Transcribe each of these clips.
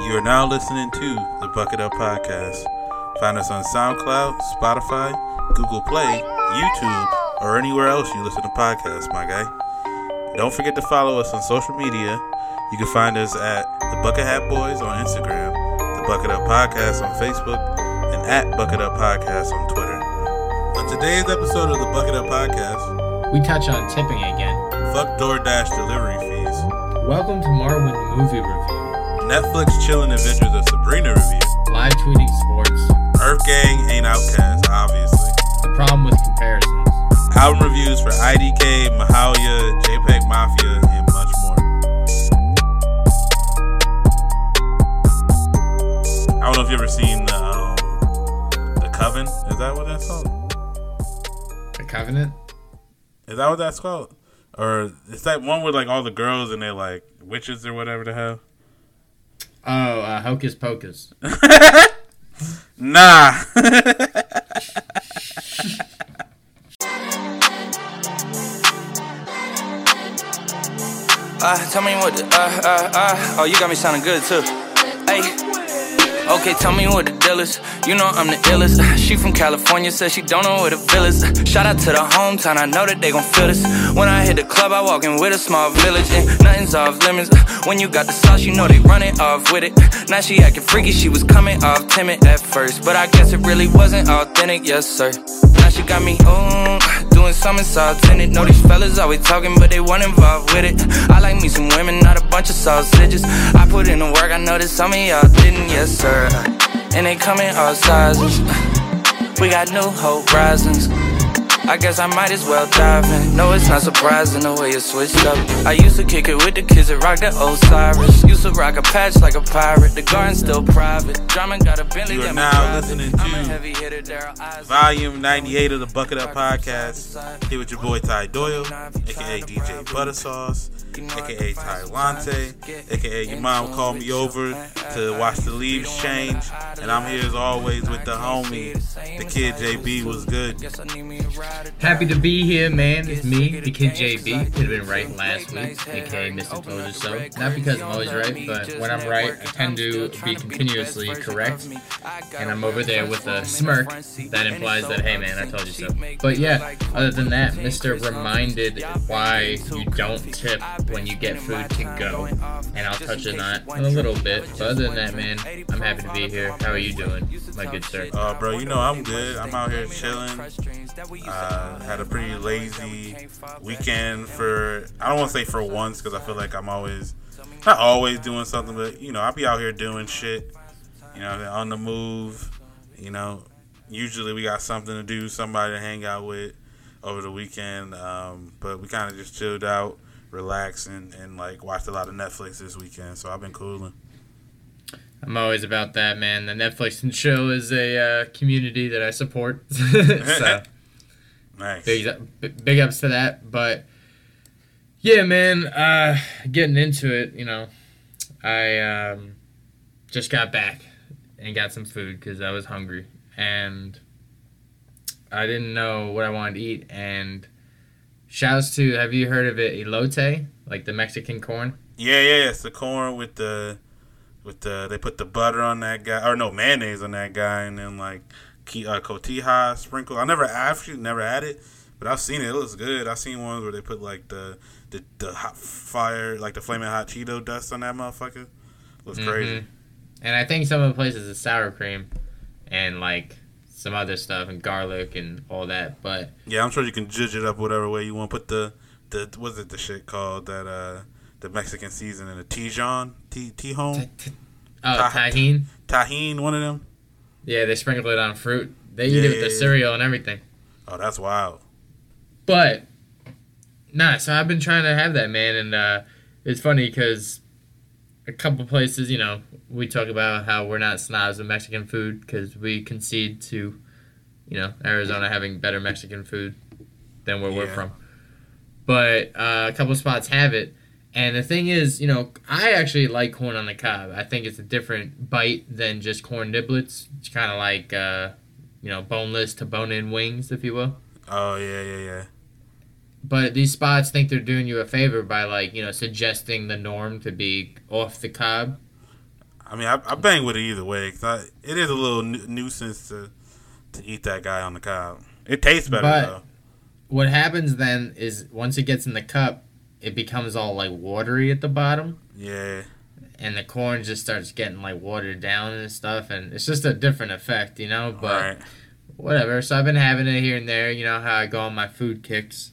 You are now listening to the Bucket Up Podcast. Find us on SoundCloud, Spotify, Google Play, YouTube, or anywhere else you listen to podcasts, my guy. Don't forget to follow us on social media. You can find us at the Bucket Hat Boys on Instagram, the Bucket Up Podcast on Facebook, and at Bucket Up Podcast on Twitter. On today's episode of the Bucket Up Podcast, We touch on tipping again. fuck DoorDash delivery fees, Welcome to Marwen movie review. Netflix chilling adventures of Sabrina review, Live tweeting sports. EarthGang ain't OutKast, obviously. The problem with comparisons. album reviews for IDK, Mahalia, JPEG Mafia, and much more. I don't know if you've ever seen the um, the Coven. Is that what that's called? The Covenant. Is that what that's called? Or it's that one with like all the girls and they're like witches or whatever the hell? Oh, uh, Hocus Pocus. Nah. Uh, tell me what the, uh, uh, uh, oh, you got me sounding good too. Hey. Okay, tell me what the deal is. You know I'm the illest. She from California, says she don't know where the bill is. Shout out to the hometown, I know that they gon' feel this. When I hit the club, I walk in with a small village, and nothing's off limits. When you got the sauce, you know they run it off with it. Now she acting freaky, she was coming off timid at first, but I guess it really wasn't authentic, yes sir. Now she got me, ooh, doing sauce in it. Know these fellas always talking, but they weren't involved with it. I like me some women, not a bunch of sausages. I put in the work, I know that some of y'all didn't, yes sir. And they come all sizes. We got new hope horizons. I guess I might as well dive in. No, it's not surprising the way it switched up. I used to kick it with the kids that rock the Osiris. Used to rock a patch like a pirate. The garden's still private. Drama got a Bentley. You are now listening I'm a to heavy hitter, Daryl Volume 98 of the Bucket Up Podcast. Here with your boy Ty Doyle, aka DJ Buttersauce, aka Ty Lante, aka your mom called me over to watch the leaves change. And I'm here as always with the homie, the kid JB was good. Guess I need me a rider. Happy to be here, man. It's me, the kid JB. Could have been right last week, aka Mr. Told You So. Not because I'm always right, but when I'm right, I tend to be continuously correct. And I'm over there with a smirk that implies that, hey man, I told you so. But yeah, other than that, Mr. reminded why you don't tip when you get food to go. And I'll touch on that in a little bit. But other than that, man, I'm happy to be here. How are you doing, my good sir? Uh, bro, you know I'm good. I'm out here chilling. Uh, had a pretty lazy weekend for I don't want to say for once because I feel like I'm always not always doing something, but you know I'll be out here doing shit. You know, on the move. You know, usually we got something to do, somebody to hang out with over the weekend. Um, but we kind of just chilled out, relaxed, and, and like watched a lot of Netflix this weekend. So I've been cooling. I'm always about that, man. The Netflix and chill is a uh, community that I support. so Nice. big, big ups to that. But yeah, man, uh, getting into it, you know, I um, just got back and got some food because I was hungry and I didn't know what I wanted to eat. And shouts to, have you heard of it, elote, like the Mexican corn? Yeah, yeah, yeah. It's the corn with the with the they put the butter on that guy or no mayonnaise on that guy and then like uh, cotija sprinkle. I never actually never had it, but I've seen it. It looks good. I've seen ones where they put like the the, the hot fire like the flaming hot Cheeto dust on that motherfucker. Looks crazy. Mhm. And I think some of the places is sour cream and like some other stuff and garlic and all that. But Yeah, I'm sure you can judge it up whatever way you want. Put the the what's it the shit called that uh the Mexican seasoning the Tijon T Tijon oh, Ta- tahine. tahine one of them. Yeah, they sprinkle it on fruit. They eat it with the cereal and everything. Oh, that's wild. But nah, so I've been trying to have that man, and uh, it's funny because a couple places, you know, we talk about how we're not snobs of Mexican food because we concede to, you know, Arizona having better Mexican food than where we're from. But uh, a couple spots have it. And the thing is, you know, I actually like corn on the cob. I think it's a different bite than just corn niblets. It's kind of like, uh, you know, boneless to bone-in wings, if you will. Oh yeah, yeah, yeah. But these spots think they're doing you a favor by like you know suggesting the norm to be off the cob. I mean, I, I bang with it either way. I, it is a little nu- nuisance to to eat that guy on the cob. It tastes better But- though. What happens then is once it gets in the cup, it becomes all like watery at the bottom, Yeah, and the corn just starts getting like watered down and stuff, and it's just a different effect, you know. But right. whatever. So I've been having it here and there. You know how I go on my food kicks.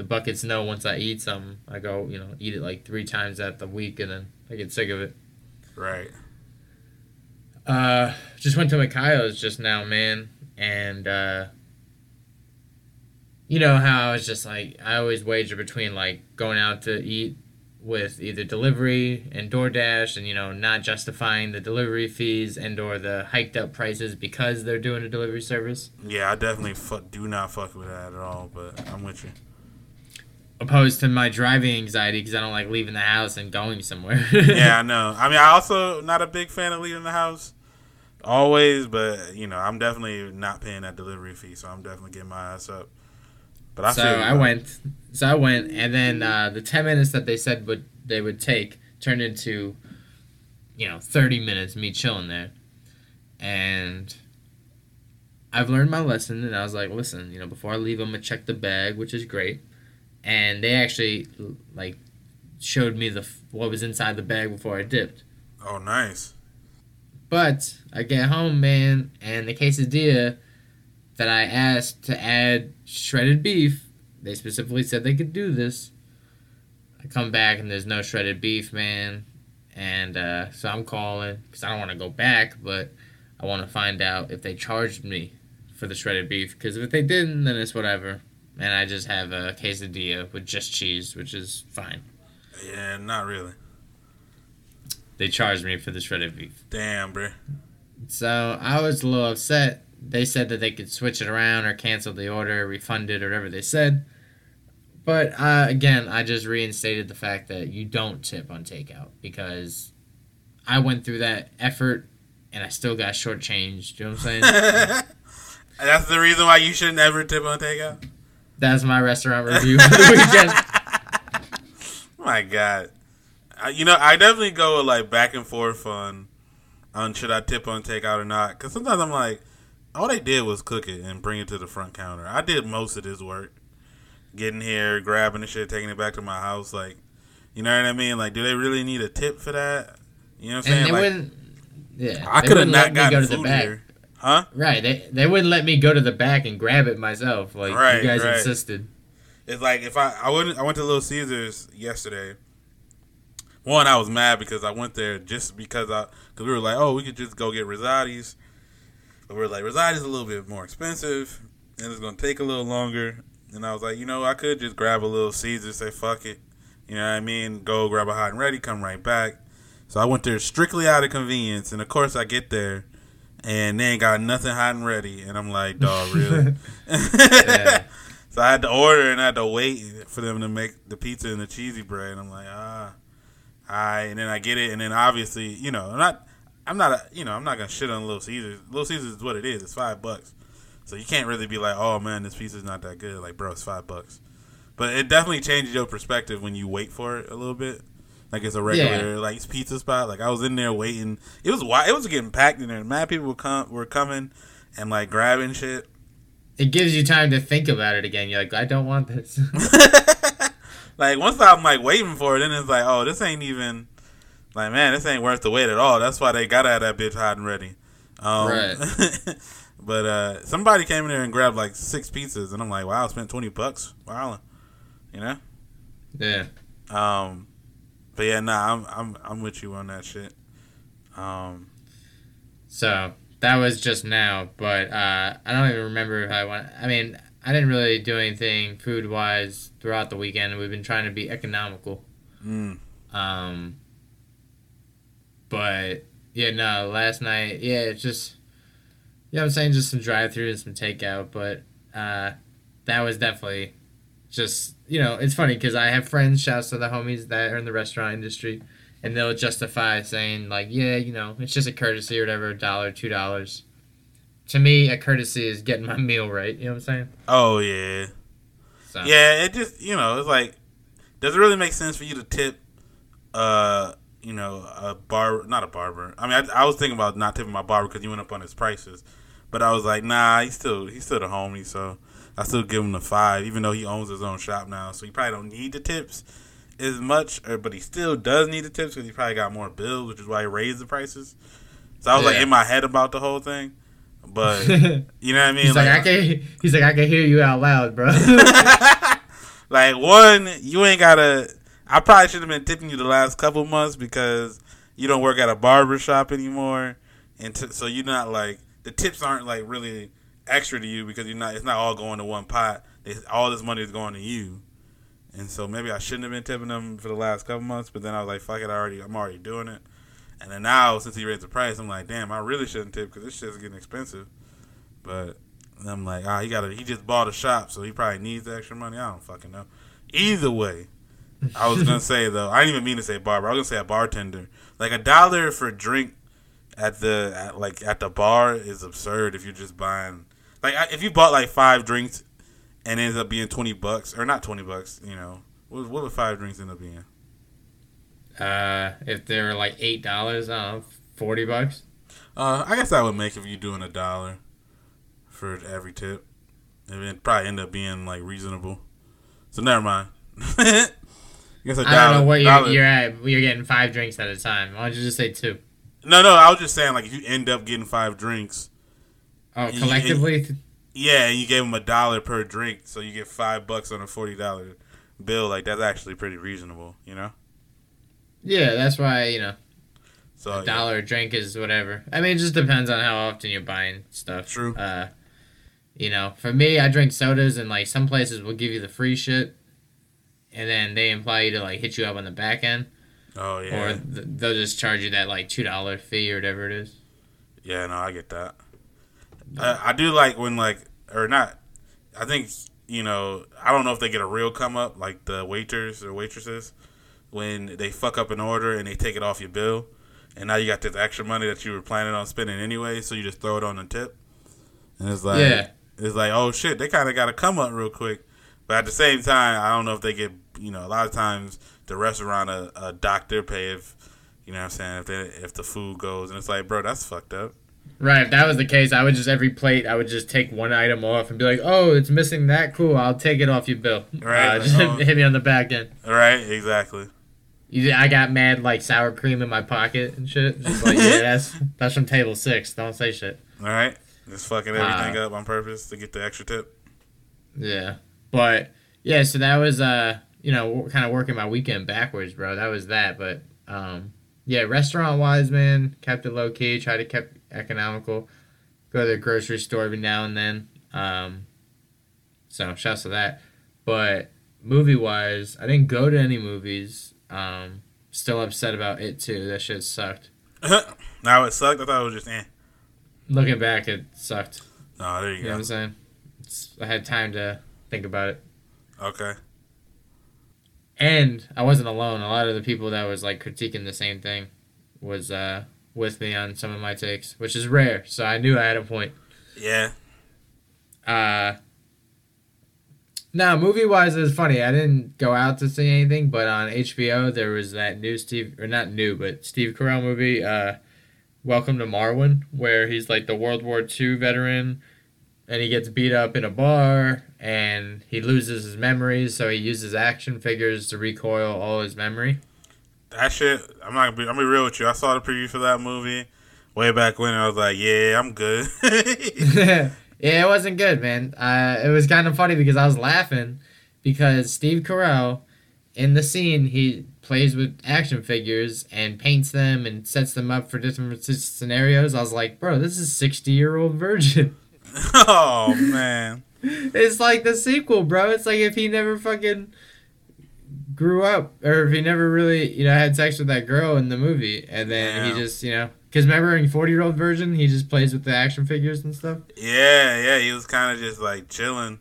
The buckets know once I eat something, I go, you know, eat it like three times at the week, and then I get sick of it. Right. Uh, just went to Mikhail's just now, man, and uh, you know how I was just like I always wager between like going out to eat with either delivery and DoorDash, and you know not justifying the delivery fees and or the hiked up prices because they're doing a delivery service, Yeah, I definitely fu- do not fuck with that at all. But I'm with you. Opposed to my driving anxiety because I don't like leaving the house and going somewhere. yeah, I know. I mean, I also not a big fan of leaving the house always, but you know, I'm definitely not paying that delivery fee, so I'm definitely getting my ass up. But I so I went. So I went, and then uh, the ten minutes that they said would they would take turned into, you know, thirty minutes me chilling there, and I've learned my lesson, and I was like, listen, you know, before I leave, I'm gonna check the bag, which is great, and they actually like showed me the what was inside the bag before I dipped. Oh, nice. But I get home, man, and the quesadilla that I asked to add shredded beef, they specifically said they could do this. I come back and there's no shredded beef, man. And uh, so I'm calling because I don't want to go back, but I want to find out if they charged me for the shredded beef. Because if they didn't, then it's whatever. And I just have a quesadilla with just cheese, which is fine. Yeah, not really. They charged me for the shredded beef. Damn, bro. So I was a little upset. They said that they could switch it around or cancel the order, refund it, or whatever they said. But uh, again, I just reinstated the fact that you don't tip on takeout because I went through that effort and I still got shortchanged. You know what I'm saying? That's the reason why you should never tip on takeout. That's my restaurant review for the weekend. My God, I, you know I definitely go like back and forth on on should I tip on takeout or not. Because sometimes I'm like, all they did was cook it and bring it to the front counter. I did most of this work, getting here, grabbing the shit, taking it back to my house. Like, you know what I mean? Like, do they really need a tip for that? You know what I'm saying? And they like, wouldn't. Yeah, I could have wouldn't not let me go gotten to the food back. here, huh? Right, they they wouldn't let me go to the back and grab it myself. Like Right, you guys right. insisted. It's like if I I went I went to Little Caesars yesterday. One, I was mad because I went there just because I because we were like, oh, we could just go get Rosati's, but we are like, Rosati's a little bit more expensive and it's gonna take a little longer. And I was like, you know, I could just grab a Little Caesars, say fuck it, you know what I mean? Go grab a hot and ready, come right back. So I went there strictly out of convenience, and of course I get there. And they ain't got nothing hot and ready, and I'm like, dog, really? Yeah. So I had to order and I had to wait for them to make the pizza and the cheesy bread. I'm like, ah, hi. And then I get it, and then obviously, you know, I'm not, I'm not, a, you know, I'm not gonna shit on Little Caesars. Little Caesars is what it is. It's five bucks, so you can't really be like, oh man, this pizza's not that good. Like, bro, it's five bucks. But it definitely changes your perspective when you wait for it a little bit. Like it's a regular like pizza spot. Like I was in there waiting. It was wi- it was getting packed in there. Mad people were come were coming and like grabbing shit. It gives you time to think about it again. You're like, I don't want this. like once I'm like waiting for it, then it's like, oh, this ain't even like man, this ain't worth the wait at all. That's why they got out that bitch hot and ready. Um, Right. but uh, somebody came in there and grabbed like six pizzas, and I'm like, wow, I spent twenty bucks. Wow, you know. yeah. Um, but yeah, nah, I'm I'm I'm with you on that shit. Um, So that was just now, but uh, I don't even remember if I went. I mean, I didn't really do anything food wise throughout the weekend. We've been trying to be economical. mm, Um, but yeah, no, last night, yeah, it's just, you know what I'm saying? Just some drive through and some takeout. But uh, that was definitely just, you know, it's funny because I have friends, shouts to the homies that are in the restaurant industry, and they'll justify saying, like, yeah, you know, it's just a courtesy or whatever, a dollar, two dollars. To me, a courtesy is getting my meal right. You know what I'm saying? oh yeah, So, yeah. It just you know, it's like, does it really make sense for you to tip uh you know, a bar, not a barber. I mean, I, I was thinking about not tipping my barber because he went up on his prices, but I was like, nah, he's still he's still the homie, so I still give him the five, even though he owns his own shop now, so he probably don't need the tips as much, or, but he still does need the tips because he probably got more bills, which is why he raised the prices. So I was like in my head about the whole thing, but you know what I mean? He's like, I can. He's like, I can hear you out loud, bro. like one, you ain't gotta. I probably should have been tipping you the last couple months because you don't work at a barber shop anymore, and t- so you're not like the tips aren't like really extra to you because you're not. It's not all going to one pot. It's, all this money is going to you, and so maybe I shouldn't have been tipping them for the last couple months. But then I was like, fuck it, I already, I'm already doing it. And then now since he raised the price, I'm like, damn, I really shouldn't tip because this shit's getting expensive. But I'm like, ah, he got to He just bought a shop, so he probably needs the extra money. I don't fucking know. Either way, I was gonna say though, I didn't even mean to say barber. I was gonna say a bartender. Like a dollar for a drink at the at, like at the bar is absurd if you're just buying. Like I- if you bought like five drinks and it ends up being twenty bucks or not twenty bucks, you know, what, what would five drinks end up being? uh, if they were like eight dollars, I don't know, forty bucks. Uh, I guess that would make if you're doing a dollar for every tip. It would probably end up being like reasonable. So never mind. I guess a I don't know what you're, you're at. You're getting five drinks at a time. Why don't you just say two? No, no, I was just saying like if you end up getting five drinks, Oh, You- collectively, yeah, and you gave them a dollar per drink, so you get five bucks on a forty dollar bill. Like that's actually pretty reasonable, you know. yeah, that's why you know So a yeah. dollar a drink is whatever. I mean, it just depends on how often you're buying stuff. True. Uh, you know, for me, I drink sodas, and like some places will give you the free shit, and then they imply you to like hit you up on the back end, Oh or yeah, th- they'll just charge you that like two dollar fee or whatever it is. yeah. No, I get that. I, I do like when like or not. I think you know. I don't know if they get a real come up like the waiters or waitresses when they fuck up an order and they take it off your bill, and now you got this extra money that you were planning on spending anyway, so you just throw it on the tip, and it's like Yeah. it's like oh shit, they kind of got to come up real quick. But at the same time, I don't know if they get you know a lot of times the restaurant a, a doctor pay if you know what I'm saying if they, if the food goes and it's like bro that's fucked up. Right, if that was the case, I would just every plate, I would just take one item off and be like, "Oh, it's missing that. Cool, I'll take it off your bill. Right, uh, just oh. hit me on the back end. Right, exactly. You, I got mad like sour cream in my pocket and shit. Just like, yeah, that's that's from table six. Don't say shit. All right, just fucking everything Uh, up on purpose to get the extra tip. Yeah, but yeah, so that was uh, you know, kind of working my weekend backwards, bro. That was that, but um, yeah, restaurant wise, man, kept it low key. Tried to keep economical. Go to the grocery store every now and then. Um, so shouts to that. But movie wise, I didn't go to any movies. Um, still upset about it too. That shit sucked. now it sucked. I thought it was just eh. Looking back, it sucked. Oh, there you You know what go. I'm saying? It's, I had time to think about it. Okay. And I wasn't alone. A lot of the people that was like critiquing the same thing was uh, with me on some of my takes, which is rare. So I knew I had a point. Yeah. Uh, now, movie wise, it was funny. I didn't go out to see anything, but on HBO there was that new Steve, or not new, but Steve Carell movie, uh, Welcome to Marwen, where he's like the World War II veteran, and he gets beat up in a bar, and he loses his memories, so he uses action figures to recoil all his memory. That shit. I'm not gonna be. I'm gonna be real with you. I saw the preview for that movie way back when. And I was like, yeah, I'm good. yeah, it wasn't good, man. Uh, it was kind of funny because I was laughing because Steve Carell, in the scene, he plays with action figures and paints them and sets them up for different scenarios. I was like, bro, this is sixty year old virgin. oh man. it's like the sequel, bro. It's like if he never fucking grew up or if he never really, you know, had sex with that girl in the movie and then Yeah. he just, you know, because remember in 40 year old virgin, he just plays with the action figures and stuff. Yeah, yeah. He was kind of just like chilling.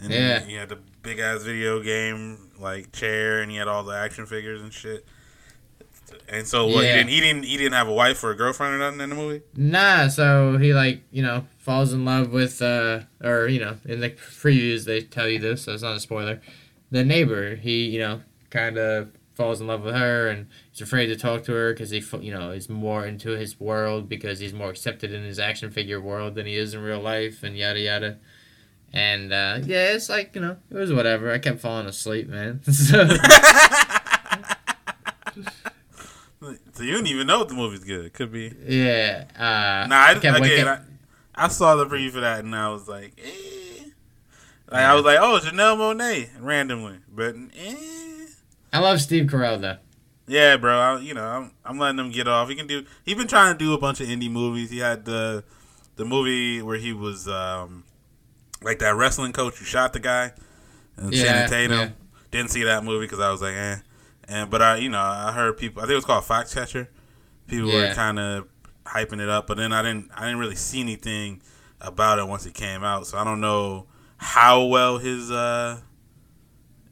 And Yeah. He had the big ass video game like chair, and he had all the action figures and shit. And so what? Yeah. He didn't. He didn't. He didn't have a wife or a girlfriend or nothing in the movie. Nah, so he like, you know, falls in love with uh or, you know, in the previews they tell you this, so it's not a spoiler. The neighbor, he, you know, kind of falls in love with her, and he's afraid to talk to her because he, you know, is more into his world because he's more accepted in his action figure world than he is in real life, and yada yada. And uh, yeah, it's like you know, it was whatever. I kept falling asleep, man. so, So you didn't even know if the movie's good. It could be. yeah. Uh, Nah, I, kept again, waking- I, I saw the preview for that and I was like, eh. Like I was like, oh, Janelle Monáe randomly, but eh. I love Steve Carell though. Yeah, bro. I, you know, I'm, I'm letting him get off. He can do. He's been trying to do a bunch of indie movies. He had the the movie where he was um like that wrestling coach who shot the guy and Yeah, Channing Tatum. yeah. Didn't see that movie because I was like, eh. And but I, you know, I heard people. I think it was called Foxcatcher. People were kind of hyping it up, but then I didn't. I didn't really see anything about it once it came out. So I don't know how well his uh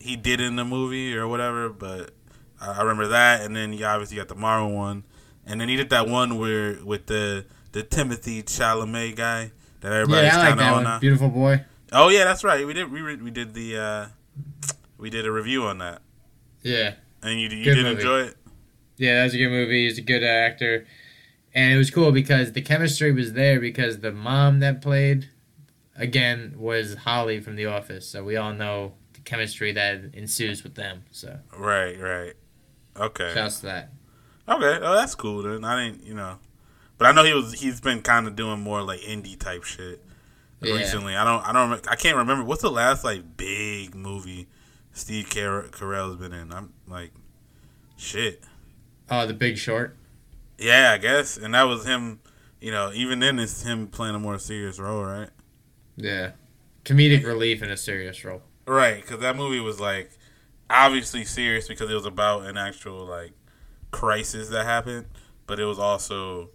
he did in the movie or whatever. But I, remember that, and then you obviously got the Marvel one, and then he did that one where with the the Timothée Chalamet guy that everybody's yeah, I like kind of that on one. now. Beautiful boy. Oh yeah, that's right. We did we re- we did the uh we did a review on that, Yeah. and you you Good did movie. enjoy it. Yeah, that was a good movie. He's a good actor. And it was cool because the chemistry was there because the mom that played, again, was Holly from The Office. So we all know chemistry that ensues with them. So Right, right. Okay. shouts to that. Okay. Oh, that's cool then. I didn't, you know, but I know he was. He's been kind of doing more like indie type shit Yeah. recently. I don't. I don't. I can't remember what's the last like big movie Steve Car- Carell's been in. I'm like, shit. Oh, The Big Short. Yeah, I guess. And that was him. You know, even then it's him playing a more serious role, right? Yeah. Comedic relief in a serious role. Right, because that movie was like obviously serious because it was about an actual like crisis that happened, but it was also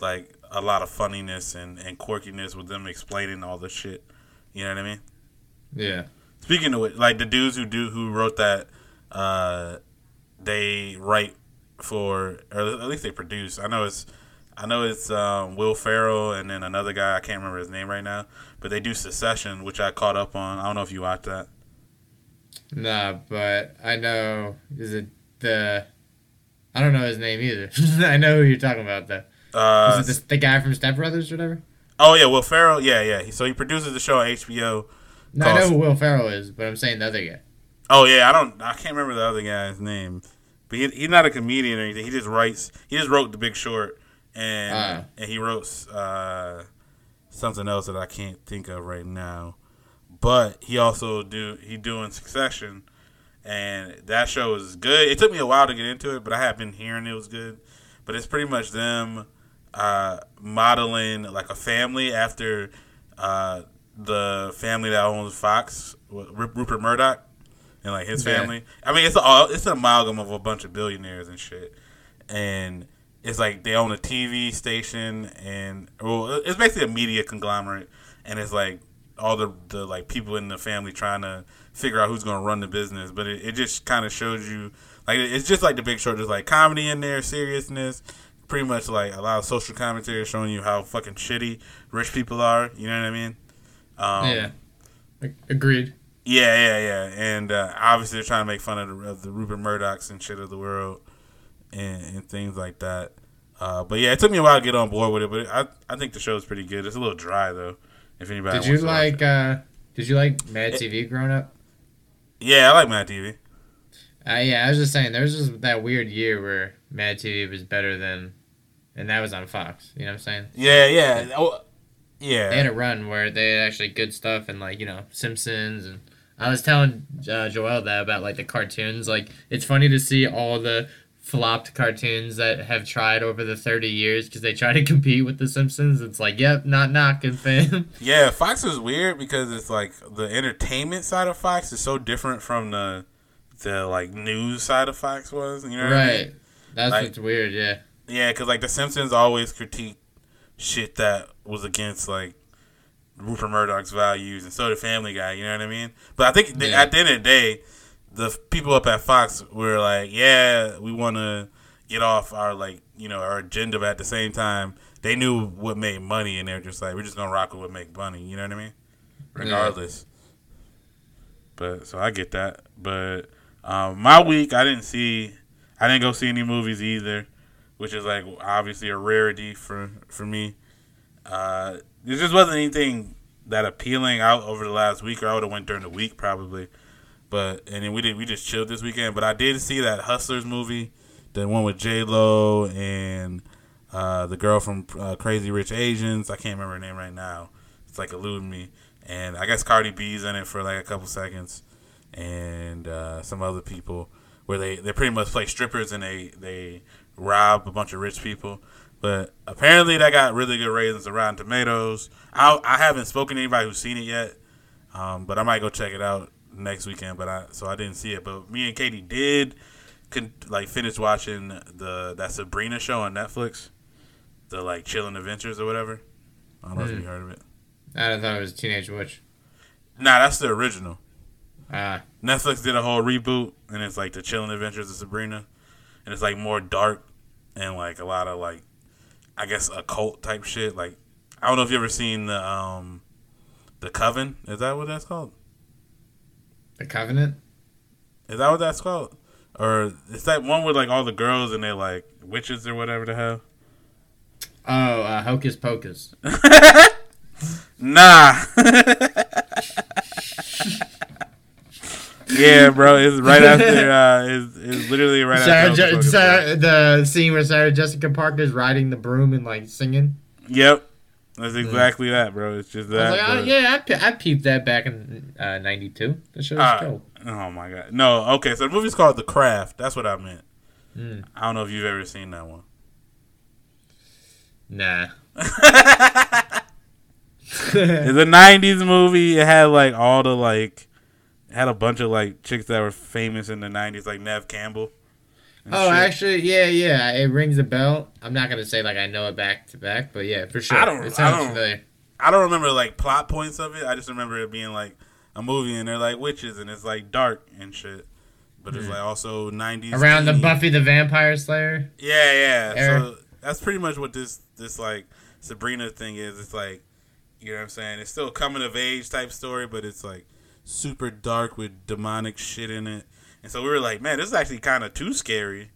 like a lot of funniness and, and quirkiness with them explaining all the shit. You know what I mean? Yeah. Speaking of it, like the dudes who do who wrote that, uh, they write for or at least they produce. I know it's I know it's um, Will Ferrell and then another guy I can't remember his name right now, but they do Succession, which I caught up on. I don't know if you watched that. Nah, but I know. Is it the. I don't know his name either. I know who you're talking about, though. Uh, Is it the, the guy from Step Brothers or whatever? Oh yeah, Will Ferrell. Yeah, yeah. He- So he produces the show on HBO. No, I know who Will Ferrell is, but I'm saying the other guy. Oh yeah, I don't. I can't remember the other guy's name, but he, he's not a comedian or anything. He just writes. He just wrote The Big Short, and Ah. and he wrote uh, something else that I can't think of right now. But he also do he doing Succession, and that show is good. It took me a while to get into it, but I have been hearing it was good. But it's pretty much them uh, modeling like a family after uh, the family that owns Fox, Rupert Murdoch, and like his Yeah. family. I mean, it's all it's an amalgam of a bunch of billionaires and shit, and it's like they own a TV station and well, it's basically a media conglomerate, and it's like all the the like people in the family trying to figure out who's going to run the business. But it, it just kind of shows you like it's just like The Big Short. There's like comedy in there, seriousness. Pretty much like a lot of social commentary showing you how fucking shitty rich people are. You know what I mean? Um, yeah. Agreed. yeah, yeah, yeah, and uh, obviously they're trying to make fun of the, of the Rupert Murdochs and shit of the world, and, and things like that. Uh, but yeah, it took me a while to get on board with it, but I I think the show's pretty good. It's a little dry though. If anybody Did you wants to watch like it. uh did you like Mad TV growing up? Yeah, I like Mad TV. Uh, yeah, I was just saying there was just that weird year where Mad TV was better than and that was on Fox. You know what I'm saying? Yeah, yeah, oh, yeah. They had a run where they had actually good stuff and like, you know, Simpsons and I was telling uh, Joel that about like the cartoons. Like it's funny to see all the flopped cartoons that have tried over the 30 years because they try to compete with the Simpsons. It's like, yep, not knocking, fam. Yeah, Fox is weird because it's like the entertainment side of Fox is so different from the the like news side of Fox was. You know what I mean? right. That's Like- what's weird, yeah. Yeah, because like the Simpsons always critique shit that was against like Rupert Murdoch's values, and so did Family Guy. You know what I mean? But I think th- Yeah. at the end of the day, the people up at Fox were like, "Yeah, we want to get off our like you know our agenda," but at the same time, they knew what made money, and they're just like, "We're just gonna rock with what make money." You know what I mean? Regardless. But so I get that, but Um, my week, I didn't see, I didn't go see any movies either, which is like obviously a rarity for for me. Uh, there just wasn't anything that appealing out over the last week, or I would have went during the week probably. But and then we did we just chilled this weekend. But I did see that Hustlers movie, the one with J Lo and uh, the girl from uh, Crazy Rich Asians. I can't remember her name right now. It's like eluding me. And I guess Cardi B's in it for like a couple seconds, and uh, some other people where they, they pretty much play strippers and they they rob a bunch of rich people. But apparently that got really good ratings around Tomatoes. I I haven't spoken to anybody who's seen it yet, um, but I might go check it out next weekend. But I so I didn't see it. But me and Katie did, con- like finish watching the that Sabrina show on Netflix, the like Chilling Adventures or whatever. I don't know if Mm. you heard of it. I thought it was Teenage Witch. Nah, that's the original. Ah, Netflix did a whole reboot, and it's like the Chilling Adventures of Sabrina, and it's like more dark and like a lot of like, I guess occult type shit. Like, I don't know if you ever seen the um, the Coven. Is that what that's called? The Covenant. Is that what that's called? Or is that one with like all the girls and they're like witches or whatever the hell? Oh, uh, Hocus Pocus. Nah. yeah, bro. It's right after. Uh, it's, it's literally right Sarah, after. Je- Hocus Pocus. Sarah, the scene where Sarah Jessica Parker is riding the broom and like singing. Yep. That's exactly that, bro. It's just I that. was like, oh, yeah, I, pe- I peeped that back in uh, '92. The show was Ah, dope. oh my god. No, okay, so the movie's called The Craft. That's what I meant. Mm. I don't know if you've ever seen that one. Nah. It's a nineties movie. It had like all the like it had a bunch of like chicks that were famous in the nineties, like Neve Campbell. Oh, shit. actually, yeah, yeah, it rings a bell. I'm not gonna say like I know it back to back, but yeah, for sure. I don't- It I don't- familiar. I don't remember like plot points of it. I just remember it being like a movie and they're like witches and it's like dark and shit. But it's Hmm. like also nineties Around the Buffy the Vampire Slayer. Yeah, yeah. era. So that's pretty much what this this like Sabrina thing is. It's like you know what I'm saying. It's still a coming of age type story, but it's like super dark with demonic shit in it. And so we were like, man, this is actually kind of too scary.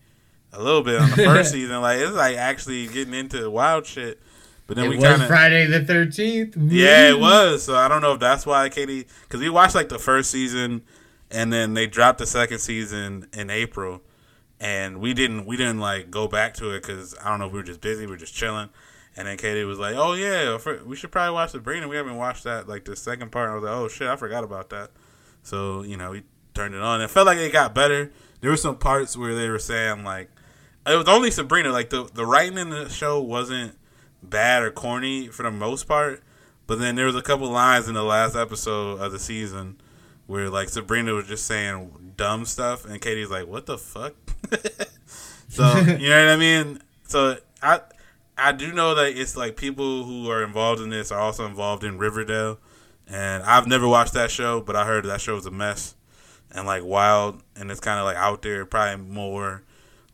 A little bit on the first season, like it's like actually getting into wild shit. But then It we kind of Friday the Thirteenth. yeah, it was. So I don't know if that's why Katie, because we watched like the first season, and then they dropped the second season in April, and we didn't we didn't like go back to it because I don't know if we were just busy, we were just chilling, and then Katie was like, "Oh yeah, we should probably watch Sabrina. We haven't watched that like the second part." I was like, "Oh shit, I forgot about that." So you know we turned it on. It felt like it got better. There were some parts where they were saying like it was only Sabrina. Like the the writing in the show wasn't bad or corny for the most part. But then there was a couple lines in the last episode of the season where like Sabrina was just saying dumb stuff, and Katie's like, "What the fuck?" so you know what I mean. So I I do know that it's like people who are involved in this are also involved in Riverdale, and I've never watched that show, but I heard that show was a mess and like wild, and it's kind of like out there, probably more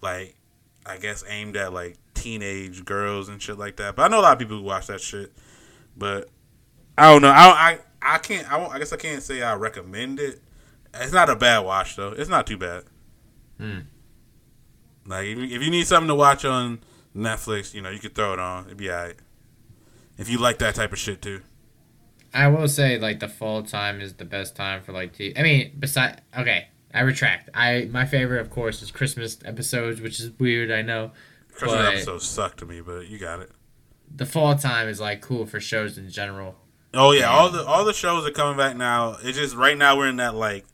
like I guess aimed at like teenage girls and shit like that. But I know a lot of people who watch that shit. But I don't know. I I, I can't. I, won't, I guess I can't say I recommend it. It's not a bad watch though. It's not too bad. Hmm. Like if you, if you need something to watch on Netflix, you know you could throw it on. It'd be alright. If you like that type of shit too. I will say like the fall time is the best time for like TV. I mean, beside okay, I retract. I my favorite, of course, is Christmas episodes, which is weird. I know. Christmas episodes suck to me, but you got it. The fall time is like cool for shows in general. Oh yeah, all the all the shows are coming back now. It's just right now we're in that like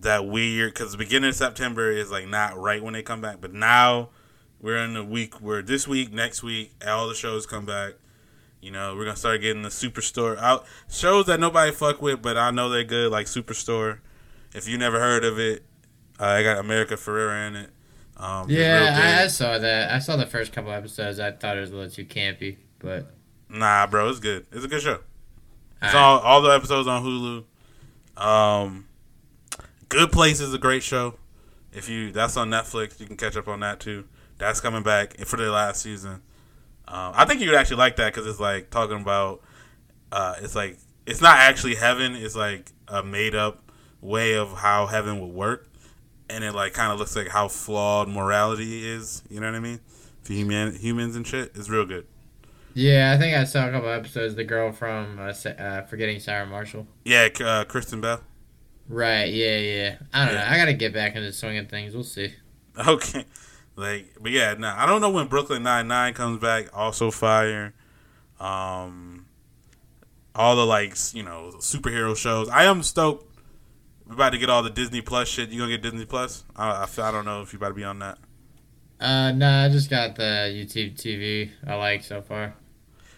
that weird because the beginning of September is like not right when they come back, but now we're in the week where this week, next week, all the shows come back. You know, we're gonna start getting the Superstore out shows that nobody fuck with, but I know they're good, like Superstore. If you never heard of it, uh, I got America Ferrera in it. Um, Yeah, I, I saw that. I saw the first couple episodes. I thought it was a little too campy, but nah, bro, it's good. It's a good show. It's Alright. all all the episodes on Hulu. Um, Good Place is a great show. If you that's on Netflix, you can catch up on that too. That's coming back for the last season. Um, I think you would actually like that because it's like talking about. Uh, it's like it's not actually heaven. It's like a made up way of how heaven would work, and it like kind of looks like how flawed morality is. You know what I mean? For human humans and shit, it's real good. Yeah, I think I saw a couple episodes. The girl from uh, uh, Forgetting Sarah Marshall. Yeah, uh, Kristen Bell. Right. Yeah. Yeah. I don't Yeah. know. I gotta get back into swinging things. We'll see. Okay, like, but yeah, nah, I don't know when Brooklyn Nine Nine comes back. Also fire. Um, all the like you know superhero shows. I am stoked. We're about to get all the Disney Plus shit. You gonna get Disney Plus? I, I, I don't know if you about to be on that. Uh, nah, I just got the YouTube TV. I like so far.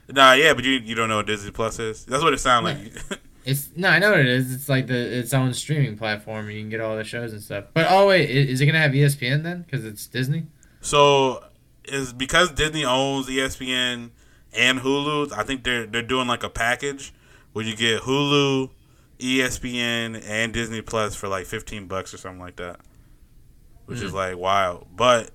Nah, yeah, but you you don't know what Disney Plus is. That's what it sounds like. It's no, I know what it is. It's like the its own streaming platform. You can get all the shows and stuff. But oh wait, i- is it gonna have ESPN then? Because it's Disney. so is because Disney owns ESPN and Hulu. I think they're they're doing like a package where you get Hulu, ESPN, and Disney Plus for like fifteen bucks or something like that, which is hmm. like wild. But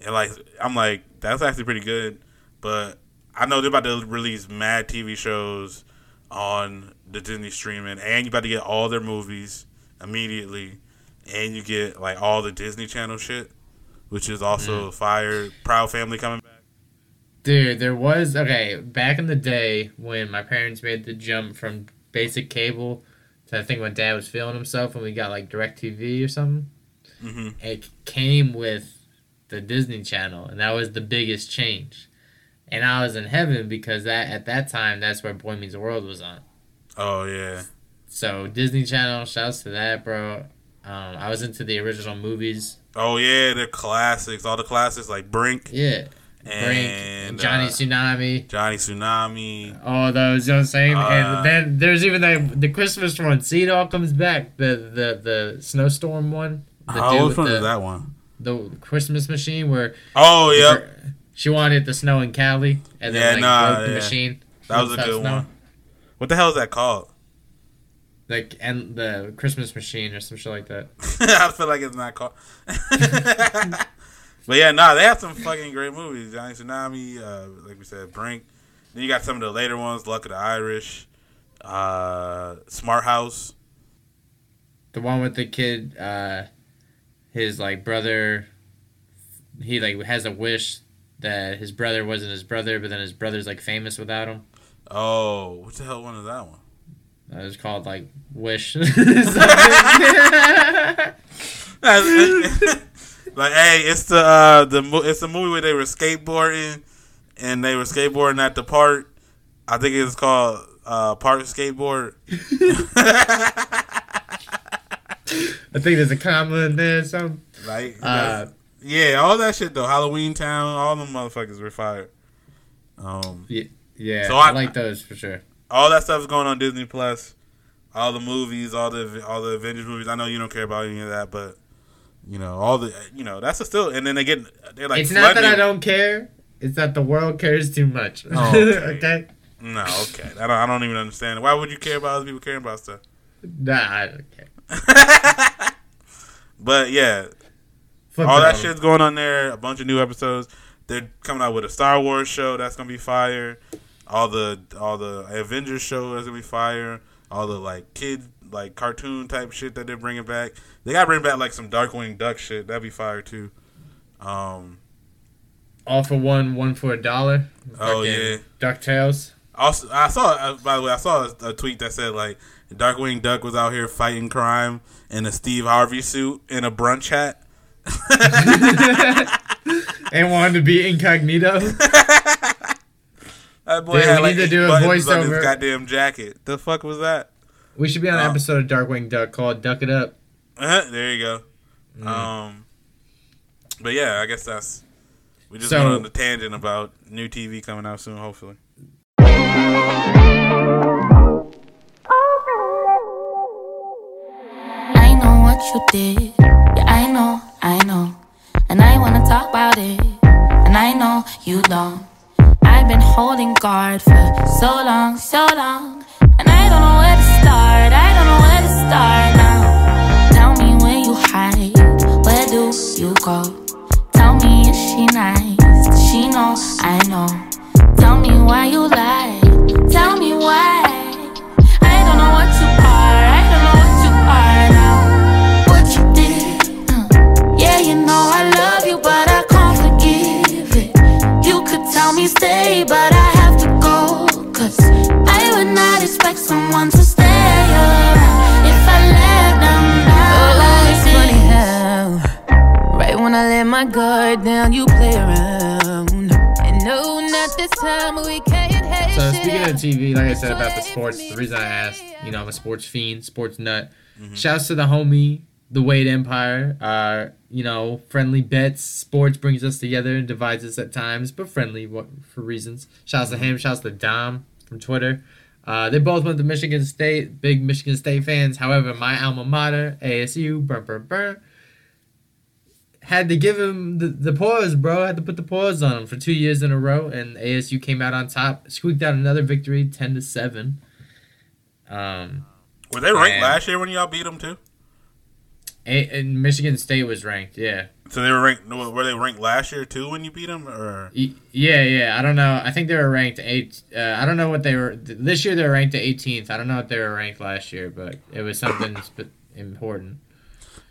and like I'm like that's actually pretty good. But I know they're about to release mad TV shows on the Disney streaming, and you about to get all their movies immediately, and you get like all the Disney Channel shit, which is also fire. Proud Family coming back. Dude, there was okay back in the day when my parents made the jump from basic cable to I think when Dad was feeling himself and we got like DirecTV or something. hmm It came with the Disney Channel, and that was the biggest change. And I was in heaven because that at that time that's where Boy Meets World was on. Oh yeah, So Disney Channel, shouts to that, bro. Um, I was into the original movies. oh yeah, the classics, all the classics like Brink Yeah, Brink, and Johnny uh, Tsunami. Johnny Tsunami. All those, you know what I'm saying? Uh, and then there's even the the Christmas one. See, it all comes back. The the the snowstorm one. The How dude which one the, is that one? The Christmas machine where Oh yeah, she wanted the snow in Cali and then Yeah, like nah, broke the yeah. machine. that was a good snow. one. What the hell is that called? Like and the Christmas machine or some shit like that. I feel like it's not called. but yeah, nah, they have some fucking great movies. Johnny Tsunami, uh, like we said, Brink. Then you got some of the later ones, Luck of the Irish, uh, Smart House. The one with the kid, uh, his like brother, he like has a wish that his brother wasn't his brother, but then his brother's like famous without him. Oh, what the hell one is that one? It was called like Wish. like, hey, it's the uh, the it's the movie where they were skateboarding, and they were skateboarding at the park. I think it's called uh, Park Skateboard. I think there's a comma in there. or Something. Like, Uh, yeah, all that shit though. Halloween Town, all them motherfuckers were fired. Um, Yeah, Yeah, so I, I- like those for sure. all that stuff's going on Disney Plus. All the movies, all the all the Avengers movies. I know you don't care about any of that, but you know all the you know that's a still. And then they get they're like it's not that I don't care. It's that the world cares too much. Oh, okay. okay. No, okay. I don't, I don't even understand. Why would you care about other people caring about stuff? Nah, I don't care. But yeah, Fuck all that shit's going on there. A bunch of new episodes. They're coming out with a Star Wars show that's gonna be fire. All the all the Avengers show is gonna be fire. All the like kid like cartoon type shit that they're bringing back. They gotta bring back like some Darkwing Duck shit. That'd be fire too. Um. All for one, one for a dollar. Oh yeah. Ducktales. Also, I saw. Uh, by the way, I saw a, a tweet that said like Darkwing Duck was out here fighting crime in a Steve Harvey suit in a brunch hat. and wanted to be incognito. That boy Yeah, had we like need to eight do a buttons on his voiceover. goddamn jacket. The fuck was that? we should be on an Oh. episode of Darkwing Duck called "Duck It Up." Uh-huh, there you go. Mm. Um, but yeah, I guess that's we just So- went on the tangent about new TV coming out soon, hopefully. I know what you did. Yeah, I know, I know. And I wanna talk about it. And I know you don't. I've been holding guard for so long, so long. And I don't know where to start. I don't know where to start now. Tell me where you hide. Where do you go? Tell me, is she nice? She know I know? Tell me why you lie. Tell me why. Guard down, you play around. And no, not this time, we can't hate So speaking of. TV, like I said about the sports, the reason I asked, you know, I'm a sports fiend, sports nut. Shouts to the homie, the Wade Empire. Uh, you know, friendly bets. Sports brings us together and divides us at times, but friendly what, for reasons. Shouts to him. Shouts to Dom from Twitter. Uh, they both went to Michigan State, big Michigan State fans. However, my alma mater, ASU, burn, burn, burn, had to give him the, the pause, bro. Had to put the pause on him for two years in a row, and ASU came out on top, squeaked out another victory, ten to seven. Um, Were they ranked last year when y'all beat them too? A- and Michigan State was ranked, yeah, So they were ranked. Were they ranked last year too when you beat them, or yeah, yeah. I don't know. I think they were ranked eight. Uh, I don't know what they were this year. They were ranked 18th. I don't know what they were ranked last year, but it was something important.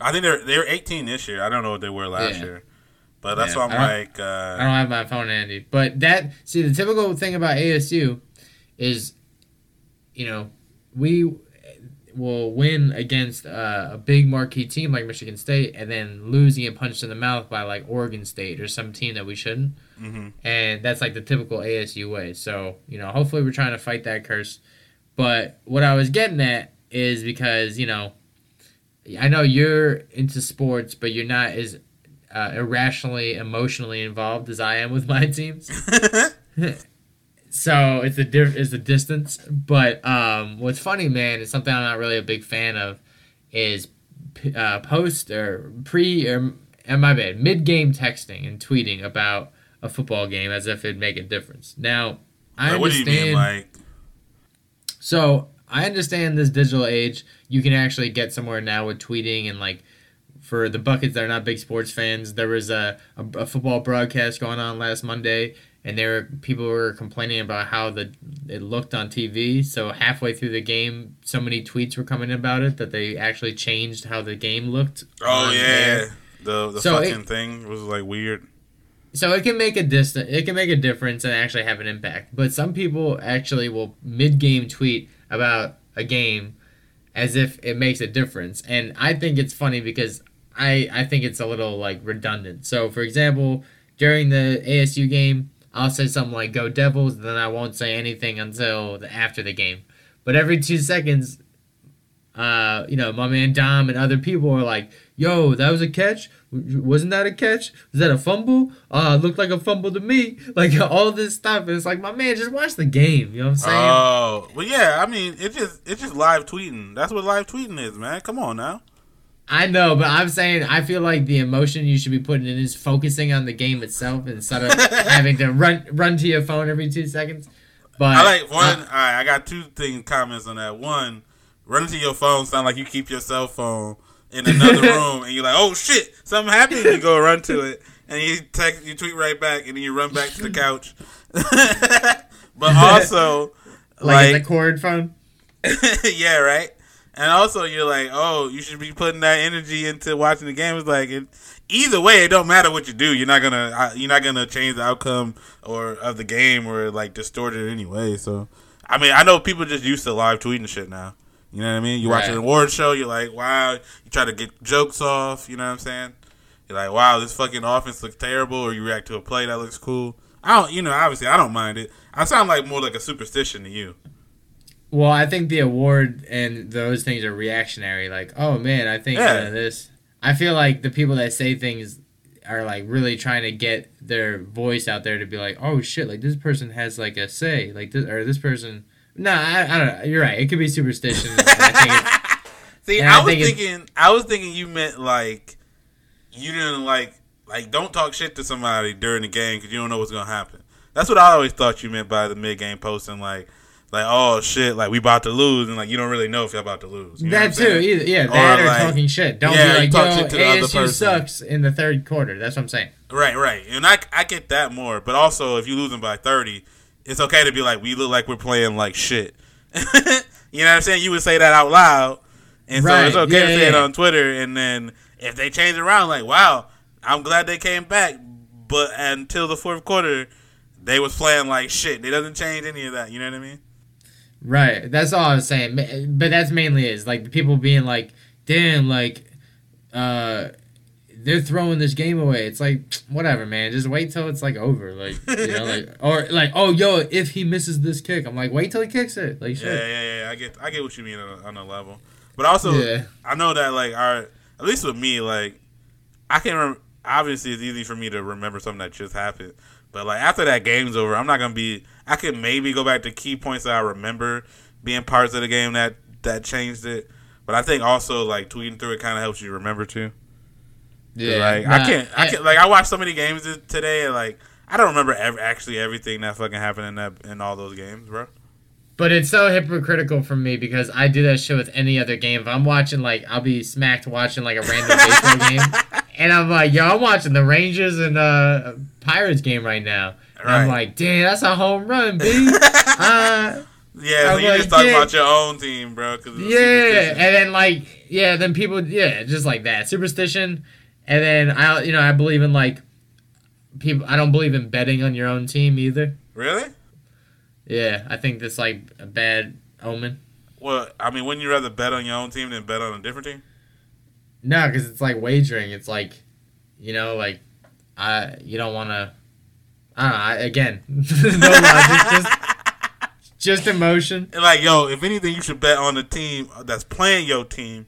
I think they're they were 18 this year. I don't know what they were last Yeah. year, but that's Yeah, why I'm I like, I uh, don't have my phone handy, but that see the typical thing about ASU is, you know, we will win against uh, a big marquee team like Michigan State, and then lose and get punched in the mouth by like Oregon State or some team that we shouldn't, mhm. and that's like the typical ASU way. So you know, hopefully we're trying to fight that curse. But what I was getting at is because you know, I know you're into sports, but you're not as uh, irrationally, emotionally involved as I am with my teams. so it's a diff- it's a distance. But um, what's funny, man, is something I'm not really a big fan of, is p- uh, post or pre or and my bad mid game texting and tweeting about a football game as if it'd make a difference. Now I like, what do you understand. mean, like? So I understand this digital age. You can actually get somewhere now with tweeting and like for the buckets that are not big sports fans. There was a, a, a football broadcast going on last Monday, and there were people were complaining about how the it looked on TV. So halfway through the game, so many tweets were coming about it that they actually changed how the game looked. Oh yeah, air. the the So it- fucking thing was like weird. So it can make a distance it can make a difference and actually have an impact. But some people actually will mid-game tweet about a game as if it makes a difference, and I think it's funny because I I think it's a little like redundant. So for example, during the ASU game, I'll say something like "Go Devils," then I won't say anything until the, after the game. But every two seconds, uh, you know, my man Dom and other people are like, "Yo, that was a catch. Wasn't that a catch? Was that a fumble? Uh, looked like a fumble to me." Like all this stuff. And it's like, my man, just watch the game. You know what I'm saying? Oh, well, yeah. I mean, it's just it's just live tweeting. That's what live tweeting is, man. Come on now. I know, but I'm saying I feel like the emotion you should be putting in is focusing on the game itself instead of having to run run to your phone every two seconds. But I like one. uh, all right, I got two things comments on that. One, running to your phone sound like you keep your cell phone in another room, and you're like, "Oh shit, something happened." You go run to it, and you text, you tweet right back, and then you run back to the couch. but also, like, like, the cord phone. yeah, right. And also, you're like, oh, you should be putting that energy into watching the game. It's like, it, either way, it don't matter what you do. You're not gonna, you're not gonna change the outcome or of the game or like distort it anyway. So, I mean, I know people just used to live tweeting shit now. You know what I mean? You watch Right. an award show, you're like, wow. You try to get jokes off. You know what I'm saying? You're like, wow, this fucking offense looks terrible, or you react to a play that looks cool. I don't, you know, obviously, I don't mind it. I sound like more like a superstition to you. Well, I think the award and those things are reactionary. Like, oh man, I think Yeah. uh, this. I feel like the people that say things are like really trying to get their voice out there to be like, oh shit, like this person has like a say, like this or this person. No, I, I don't know. You're right. It could be superstition. I think See, I, I was think it's- thinking, I was thinking you meant like you didn't like, like don't talk shit to somebody during the game because you don't know what's gonna happen. That's what I always thought you meant by the mid game posting, like, like oh shit, like we about to lose, and like you don't really know if you're about to lose. You know that too. saying? Either, yeah, Or, that or, like, talking shit. Don't yeah, be you like, talk yo, shit to the other ASU person. sucks in the third quarter. That's what I'm saying. Right, right, and I I get that more, but also if you're losing by thirty, it's okay to be like we look like we're playing like shit. you know what I'm saying? You would say that out loud, and so it's Right, okay to yeah, say it on Twitter. And then if they change around, like wow, I'm glad they came back, but until the fourth quarter, they was playing like shit. It doesn't change any of that. You know what I mean? Right. That's all I was saying. But that's mainly is like the people being like, damn, like, uh, they're throwing this game away. It's like whatever, man. Just wait till it's like over, like you know, like or like oh yo, if he misses this kick, I'm like wait till he kicks it, like shit. Yeah, yeah, yeah. I get, I get what you mean on a, on a level, but also Yeah. I know that like our at least with me, like I can rem- obviously it's easy for me to remember something that just happened, but like after that game's over, I'm not gonna be. I can maybe go back to key points that I remember being parts of the game that that changed it. But I think also like tweeting through it kind of helps you remember too. 'Cause, like I can't, I can't, like I watched so many games today, and like I don't remember ev- actually everything that fucking happened in that in all those games, bro. But it's so hypocritical for me because I do that shit with any other game. If I'm watching like I'll be smacked watching like a random baseball game, and I'm like, yo, I'm watching the Rangers and uh Pirates game right now. And I'm like, damn, that's a home run, b. uh, Yeah, so I'm you like, just talking yeah. about your own team, bro. Cause yeah, and then like yeah, then people yeah, just like that superstition, and then I you know I believe in like people. I don't believe in betting on your own team either. really? Yeah, I think that's like a bad omen. Well, I mean, wouldn't you rather bet on your own team than bet on a different team? No, because it's like wagering. It's like, you know, like, I you don't want to. I don't know. I, again, no logic, just just emotion. And like, yo, if anything, you should bet on the team that's playing your team,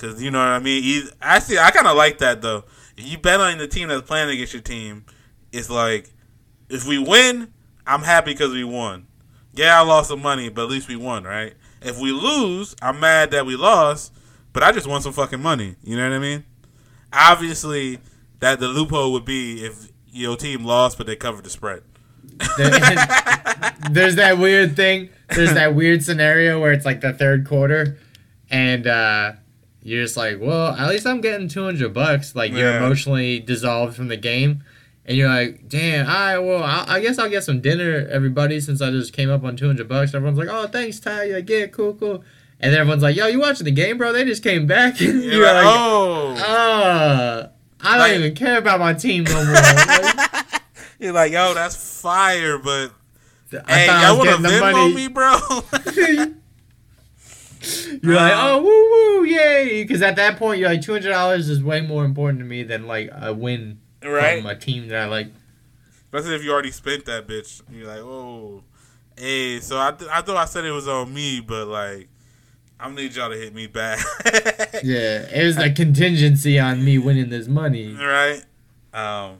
because you know what I mean. Either, actually, I kind of like that though. If you bet on the team that's playing against your team, it's like, if we win, I'm happy because we won. Yeah, I lost some money, but at least we won, right? If we lose, I'm mad that we lost, but I just won some fucking money. You know what I mean? Obviously, that the loophole would be if your team lost, but they covered the spread. There's that weird thing. There's that weird scenario where it's like the third quarter, and uh, you're just like, well, at least I'm getting 200 bucks. Like you're Yeah. emotionally dissolved from the game. And you're like, damn, all right, well, I, I guess I'll get some dinner, everybody, since I just came up on 200 bucks. Everyone's like, oh, thanks, Ty. You're like, yeah, cool, cool. And then everyone's like, yo, you watching the game, bro? They just came back. And You're like, oh, uh, I don't Like- even care about my team no more. Like, you're like, yo, that's fire, but I hey, y'all want to Venmo money. me, bro? You're like, Uh, oh, woo woo, yay! Because at that point, you're like, two hundred dollars is way more important to me than like a win right? from a team that I like. Especially if you already spent that bitch. You're like, oh, hey. So I, th- I thought I said it was on me, but like, I'm gonna need y'all to hit me back. Yeah, it was a contingency on me winning this money. right? Um,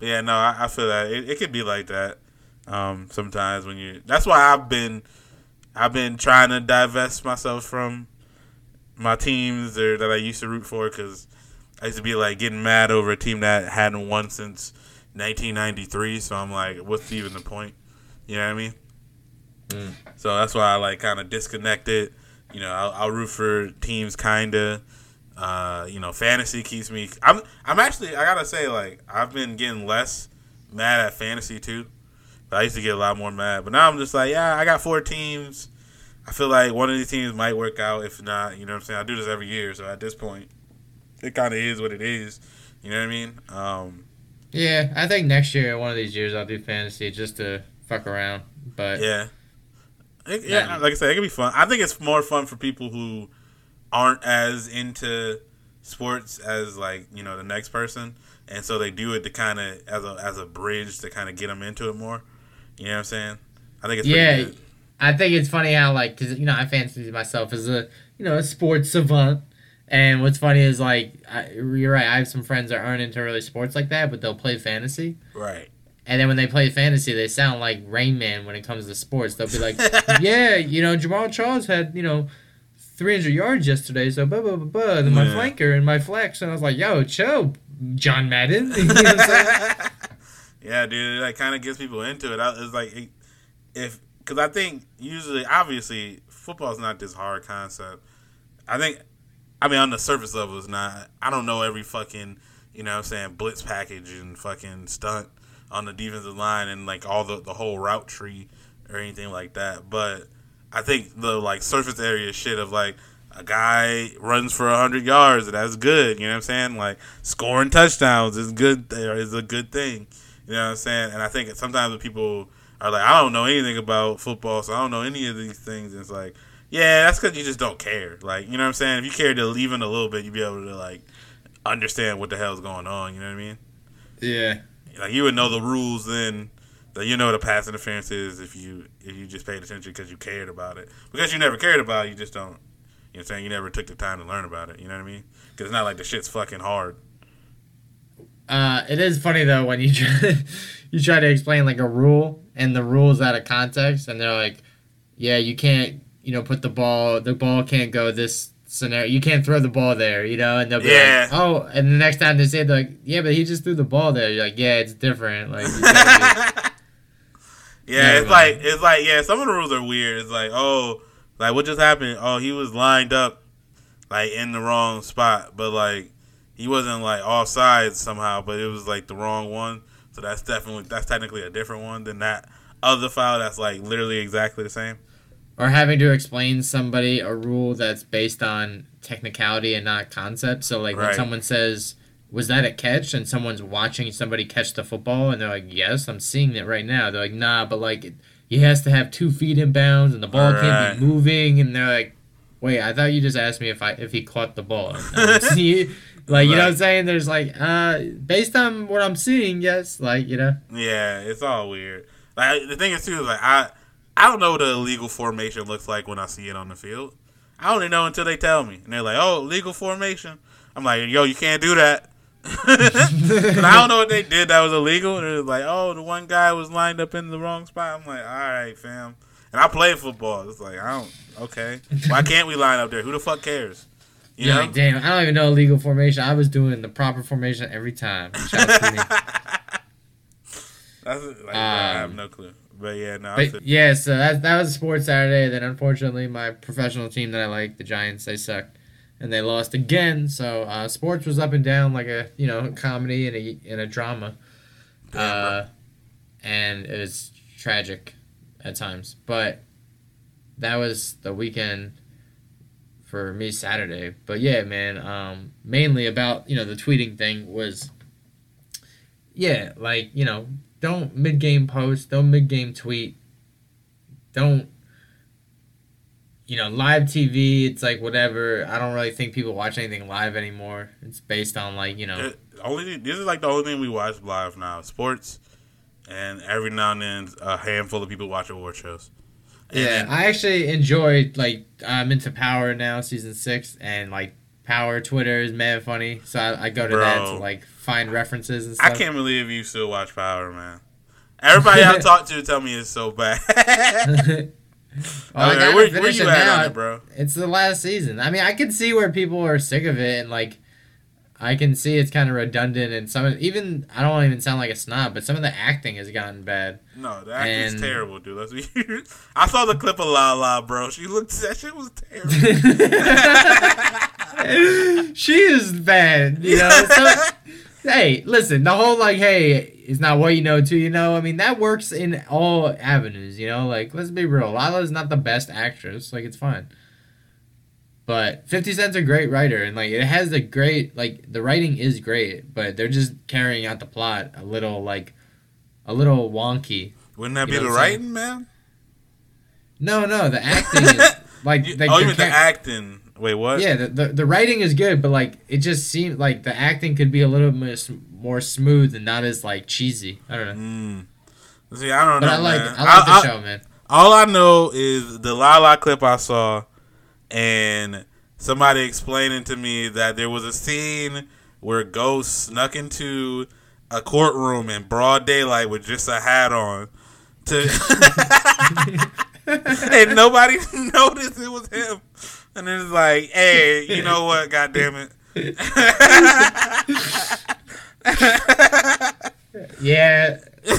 yeah, no, I, I feel that it, it could be like that. Um, sometimes when you, that's why I've been, I've been trying to divest myself from my teams or that I used to root for because I used to be like getting mad over a team that hadn't won since 1993. So I'm like, what's even the point? You know what I mean? Mm. So that's why I like kind of disconnected. You know, I'll, I'll root for teams kinda. Uh, you know, fantasy keeps me. I'm I'm actually I gotta say like I've been getting less mad at fantasy too. I used to get a lot more mad, but now I'm just like, yeah, I got four teams. I feel like one of these teams might work out. If not, you know what I'm saying. I do this every year, so at this point, it kind of is what it is. You know what I mean? Um, Yeah, I think next year, one of these years, I'll do fantasy just to fuck around. But yeah. It- yeah, like I said, it can be fun. I think it's more fun for people who aren't as into sports as like you know the next person, and so they do it to kind of as a as a bridge to kind of get them into it more. You know what I'm saying? I think it's yeah. I think it's funny how like because you know I fancy myself as a you know a sports savant, and what's funny is like I, you're right. I have some friends that aren't into really sports like that, but they'll play fantasy. right. And then when they play fantasy, they sound like Rain Man when it comes to sports. They'll be like, "Yeah, you know, Jamaal Charles had you know, 300 yards yesterday, so blah blah blah blah." And my Yeah. flanker and my flex, and I was like, "Yo, chill, John Madden." You know what I'm saying? yeah, dude, it like kind of gets people into it. I, it's like it, if because I think usually, obviously, football is not this hard concept. I think, I mean, on the surface level, it's not. I don't know every fucking, you know, what I'm saying blitz package and fucking stunt on the defensive line and like all the the whole route tree or anything like that. But I think the like surface area shit of like a guy runs for hundred yards, that's good. You know what I'm saying? Like scoring touchdowns is good. There is a good thing. You know what I'm saying? And I think sometimes when people are like, I don't know anything about football, so I don't know any of these things. And it's like, yeah, that's because you just don't care. Like, you know what I'm saying? If you cared to even a little bit, you'd be able to like understand what the hell's going on. You know what I mean? Yeah. Like you would know the rules then. That you know what a pass interference is if you if you just paid attention because you cared about it. Because you never cared about it, you just don't. You know what I'm saying? You never took the time to learn about it. You know what I mean? Because it's not like the shit's fucking hard. Uh, it is funny though when you try, you try to explain like a rule and the rule's out of context and they're like, yeah, you can't, you know, put the ball, the ball can't go this scenario. You can't throw the ball there, you know, and they'll be Yeah. like, oh, and the next time they say, it, they're like, yeah, but he just threw the ball there. You're like, yeah, it's different. Like, Yeah, it's like it's like yeah. Some of the rules are weird. It's like oh, like what just happened? Oh, he was lined up like in the wrong spot, but like he wasn't like offside somehow, but it was like the wrong one. So that's definitely that's technically a different one than that other file that's like literally exactly the same. or having to explain somebody a rule that's based on technicality and not concept. So like when someone says, "Was that a catch?" and someone's watching somebody catch the football, and they're like, "Yes, I'm seeing it right now." They're like, "Nah, but like he has to have two feet in bounds, and the ball can't be moving." And they're like, "Wait, I thought you just asked me if I if he caught the ball." See- like you know what I'm saying? There's like, uh, based on what I'm seeing, yes, like you know. Yeah, it's all weird. Like the thing is too is like I I don't know what a legal formation looks like when I see it on the field. I only know until they tell me, and they're like, "Oh, legal formation." I'm like, "Yo, you can't do that." I don't know what they did that was illegal. And it was like, "Oh, the one guy was lined up in the wrong spot." I'm like, "All right, fam." And I play football. It's like I don't. Okay, why can't we line up there? Who the fuck cares? You Yeah, like, damn, I don't even know a legal formation. I was doing the proper formation every time. Shout out to me. That's like, I have Um, no clue. But yeah, no. But yeah, so that that was Sports Saturday. Then unfortunately, my professional team that I like, the Giants, they sucked, and they lost again. So uh, sports was up and down like a you know comedy and a and a drama, uh, and it was tragic at times. But that was the weekend for me Saturday. But yeah, man, um, mainly about you know the tweeting thing was, yeah, like you know don't mid game post, don't mid game tweet, don't you know live TV. It's like whatever. I don't really think people watch anything live anymore. It's based on like you know. Only this is like the only thing we watch live now. Sports, and every now and then a handful of people watch award shows. And Yeah, I actually enjoyed like I'm into Power now, season six, and like Power Twitter is mad funny, so I, I go to that to like find references and stuff. I can't believe you still watch Power, man. Everybody I talk to tell me it's so bad. Well, I where, where you it at now. it, bro? It's the last season. I mean, I can see where people are sick of it, and like, I can see it's kind of redundant, and some of- even I don't even sound like a snob, but some of the acting has gotten bad. No, the acting's And- terrible, dude. Let's be. I saw the clip of La La, bro. She looked. That shit was terrible. she is bad, you know. So, hey, listen, the whole like, hey, it's not what you know to you know. I mean, that works in all avenues, you know. Like, let's be real, Lala's not the best actress. Like, it's fine. But Fifty Cent's a great writer, and like, it has a great like the writing is great, but they're just carrying out the plot a little like, a little wonky. Wouldn't that You be the saying? writing, man? No, no, the acting is like, You- like oh, mean the acting? Wait, what? Yeah, the, the the writing is good, but like it just seemed like the acting could be a little bit s- more smooth and not as like cheesy. I don't know, Mm. See, I don't but know, I like. I like the I- show, man. All I know is the La La clip I saw, and somebody explaining to me that there was a scene where Ghost snuck into a courtroom in broad daylight with just a hat on, to and nobody noticed it was him. And it's like, hey, you know what? God damn it. Yeah,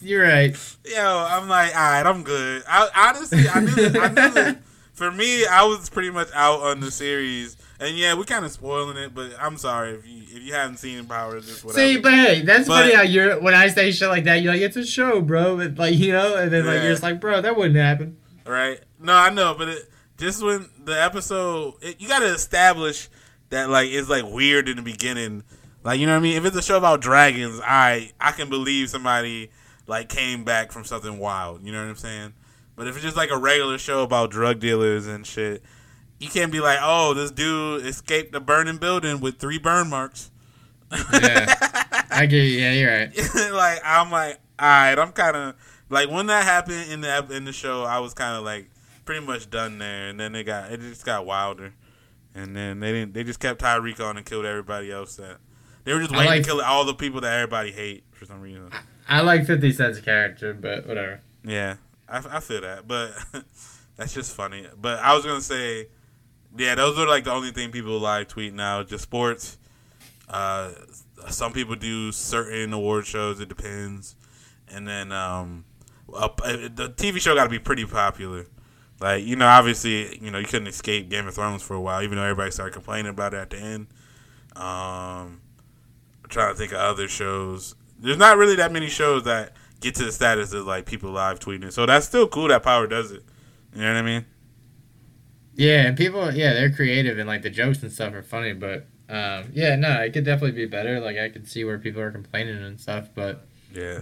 you're right. Yo, I'm like, all right, I'm good. I honestly, I knew, I knew. That for me, I was pretty much out on the series, and yeah, we're kind of spoiling it. But I'm sorry if you if you haven't seen Power, just whatever. See, but hey, that's But- funny how you're when I say shit like that, you're like it's a show, bro. But like you know, and then like Yeah. you're just like, bro, that wouldn't happen. right? No, I know, but it, just when the episode, it, you got to establish that like it's like weird in the beginning Like you know what I mean? If it's a show about dragons, I I can believe somebody like came back from something wild. You know what I'm saying? But if it's just like a regular show about drug dealers and shit, you can't be like, oh, this dude escaped a burning building with three burn marks. Yeah, I get you. Yeah, you're right. like I'm like, all right, I'm kind of like when that happened in the in the show, I was kind of like pretty much done there, and then they got it just got wilder, and then they didn't they just kept Tyreek on and killed everybody else that they were just waiting like- to kill all the people that everybody hate for some reason. I like 50 Cent's character, but whatever. Yeah, I, I feel that, but that's just funny. But I was gonna say, yeah, those are like the only thing people live tweet now, just sports. Uh, some people do certain award shows. It depends, and then um, uh, the TV show got to be pretty popular. Like you know, obviously, you know you couldn't escape Game of Thrones for a while, even though everybody started complaining about it at the end. Um, I'm trying to think of other shows. There's not really that many shows that get to the status of like people live tweeting. So that's still cool that Power does it. You know what I mean? Yeah, and people, yeah, they're creative and like the jokes and stuff are funny, but um, yeah, no, it could definitely be better. Like I could see where people are complaining and stuff, but Yeah.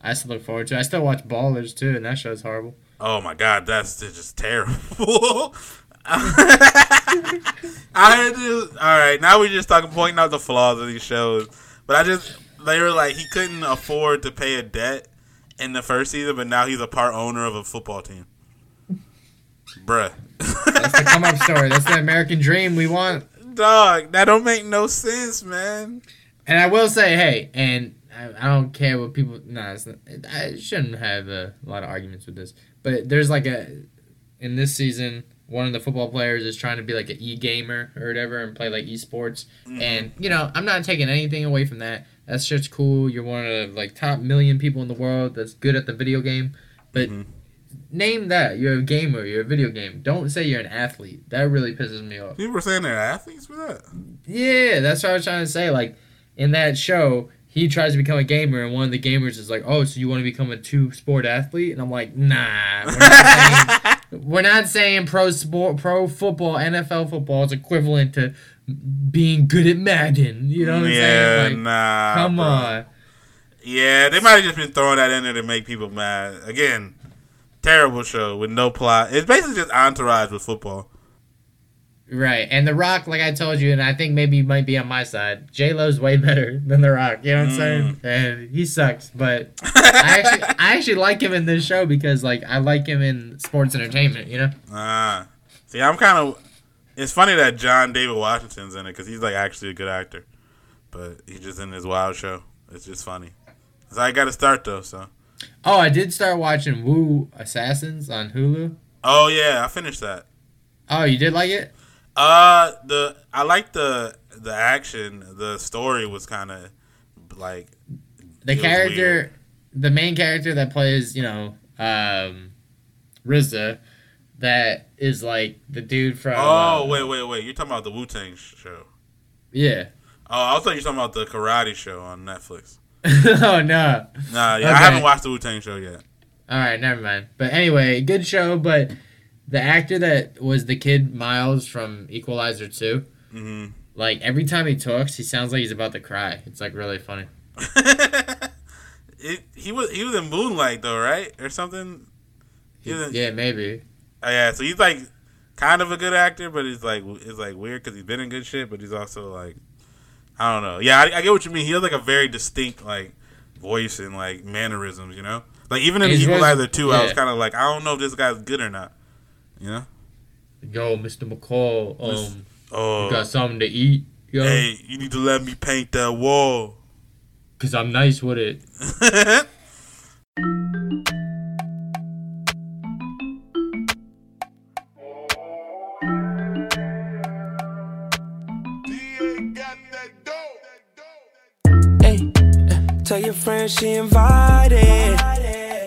I still look forward to. it. I still watch Ballers too, and that show's horrible. Oh my god, that's just terrible. I had to. All right, now we're just talking, pointing out the flaws of these shows. But I just they were like he couldn't afford to pay a debt in the first season, but now he's a part owner of a football team. Bruh, That's the come up story. That's the American dream we want. dog, that don't make no sense, man. And I will say, hey, and I, I don't care what people. Nah, it's not, I shouldn't have a lot of arguments with this. But there's like a in this season, one of the football players is trying to be like an e gamer or whatever and play like esports. Mm-hmm. And you know, I'm not taking anything away from that. That's just cool. You're one of the like top million people in the world that's good at the video game. But mm-hmm. name that you're a gamer. You're a video game. Don't say you're an athlete. That really pisses me off. People were saying they're athletes for that. Yeah, that's what I was trying to say. Like in that show, he tries to become a gamer, and one of the gamers is like, "Oh, so you want to become a two sport athlete?" And I'm like, "Nah, we're not saying, we're not saying pro sport, pro football, NFL football is equivalent to being good at Madden." You know what I'm yeah, saying? Like, nah. come bro. on. Yeah, they might have just been throwing that in there to make people mad. Again, terrible show with no plot. It's basically just entourage with football. Right, and The Rock, like I told you, and I think maybe you might be on my side. J Lo's way better than The Rock. You know what I'm saying? And he sucks, but I actually, I actually like him in this show because, like, I like him in sports entertainment. You know? Ah, see, I'm kind of. It's funny that John David Washington's in it because he's like actually a good actor, but he's just in this wild show. It's just funny. So I got to start though. So. Oh, I did start watching Wu Assassins on Hulu. Oh yeah, I finished that. Oh, you did like it? Uh, the I like the the action. The story was kind of like The character, the main character that plays, you know, um, RZA, that is like the dude from. Oh uh, wait, wait, wait! You're talking about the Wu Tang show. Yeah. Oh, I thought you were talking about the karate show on Netflix. oh no. Nah, yeah, I haven't watched the Wu Tang show yet. All right, never mind. But anyway, good show. But the actor that was the kid Miles from Equalizer 2, hmm like every time he talks, he sounds like he's about to cry. It's like really funny. it, he was he was in Moonlight though, right, or something. He was in- Yeah, maybe. Oh, yeah, so he's like kind of a good actor, but he's like it's like weird because he's been in good shit, but he's also like I don't know. Yeah, I, I get what you mean. He has like a very distinct like voice and like mannerisms, you know. Like even in His voice- Equalizer two, I was kind of like I don't know if this guy's good or not. You know. Yo, Mr. McCall, um, Oh, you got something to eat? Yo, hey, you need to let me paint that wall. cause I'm nice with it. tell your friend she invited.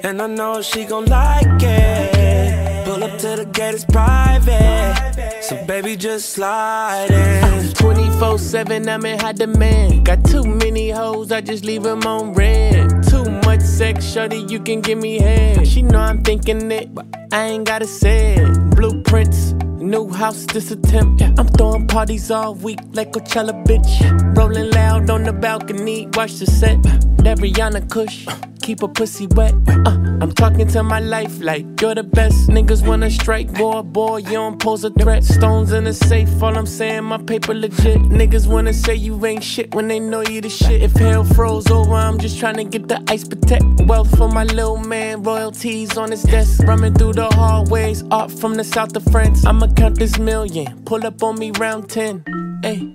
And I know she gon' like it. Pull up to the gate, it's private. So baby, just slide in. 24 7, I'm in high demand. Got too many hoes, I just leave them on red. Too much sex, shorty, you can give me head. She know I'm thinking it, but I ain't gotta say it. Blueprints, new house, this attempt. I'm throwing parties all week like Coachella, bitch. Rolling loud on the balcony, watch the set. That Rihanna Kush keep a pussy wet. Uh, I'm talking to my life like you're the best. Niggas wanna strike, boy, boy, you don't pose a threat. Stones in the safe, all I'm saying, my paper legit. Niggas wanna say you ain't shit when they know you the shit. If hell froze over, I'm just trying to get the ice protect. Wealth for my little man, royalties on his desk. Running through the hallways, art from the south of France. I'ma count this million, pull up on me round 10. Hey.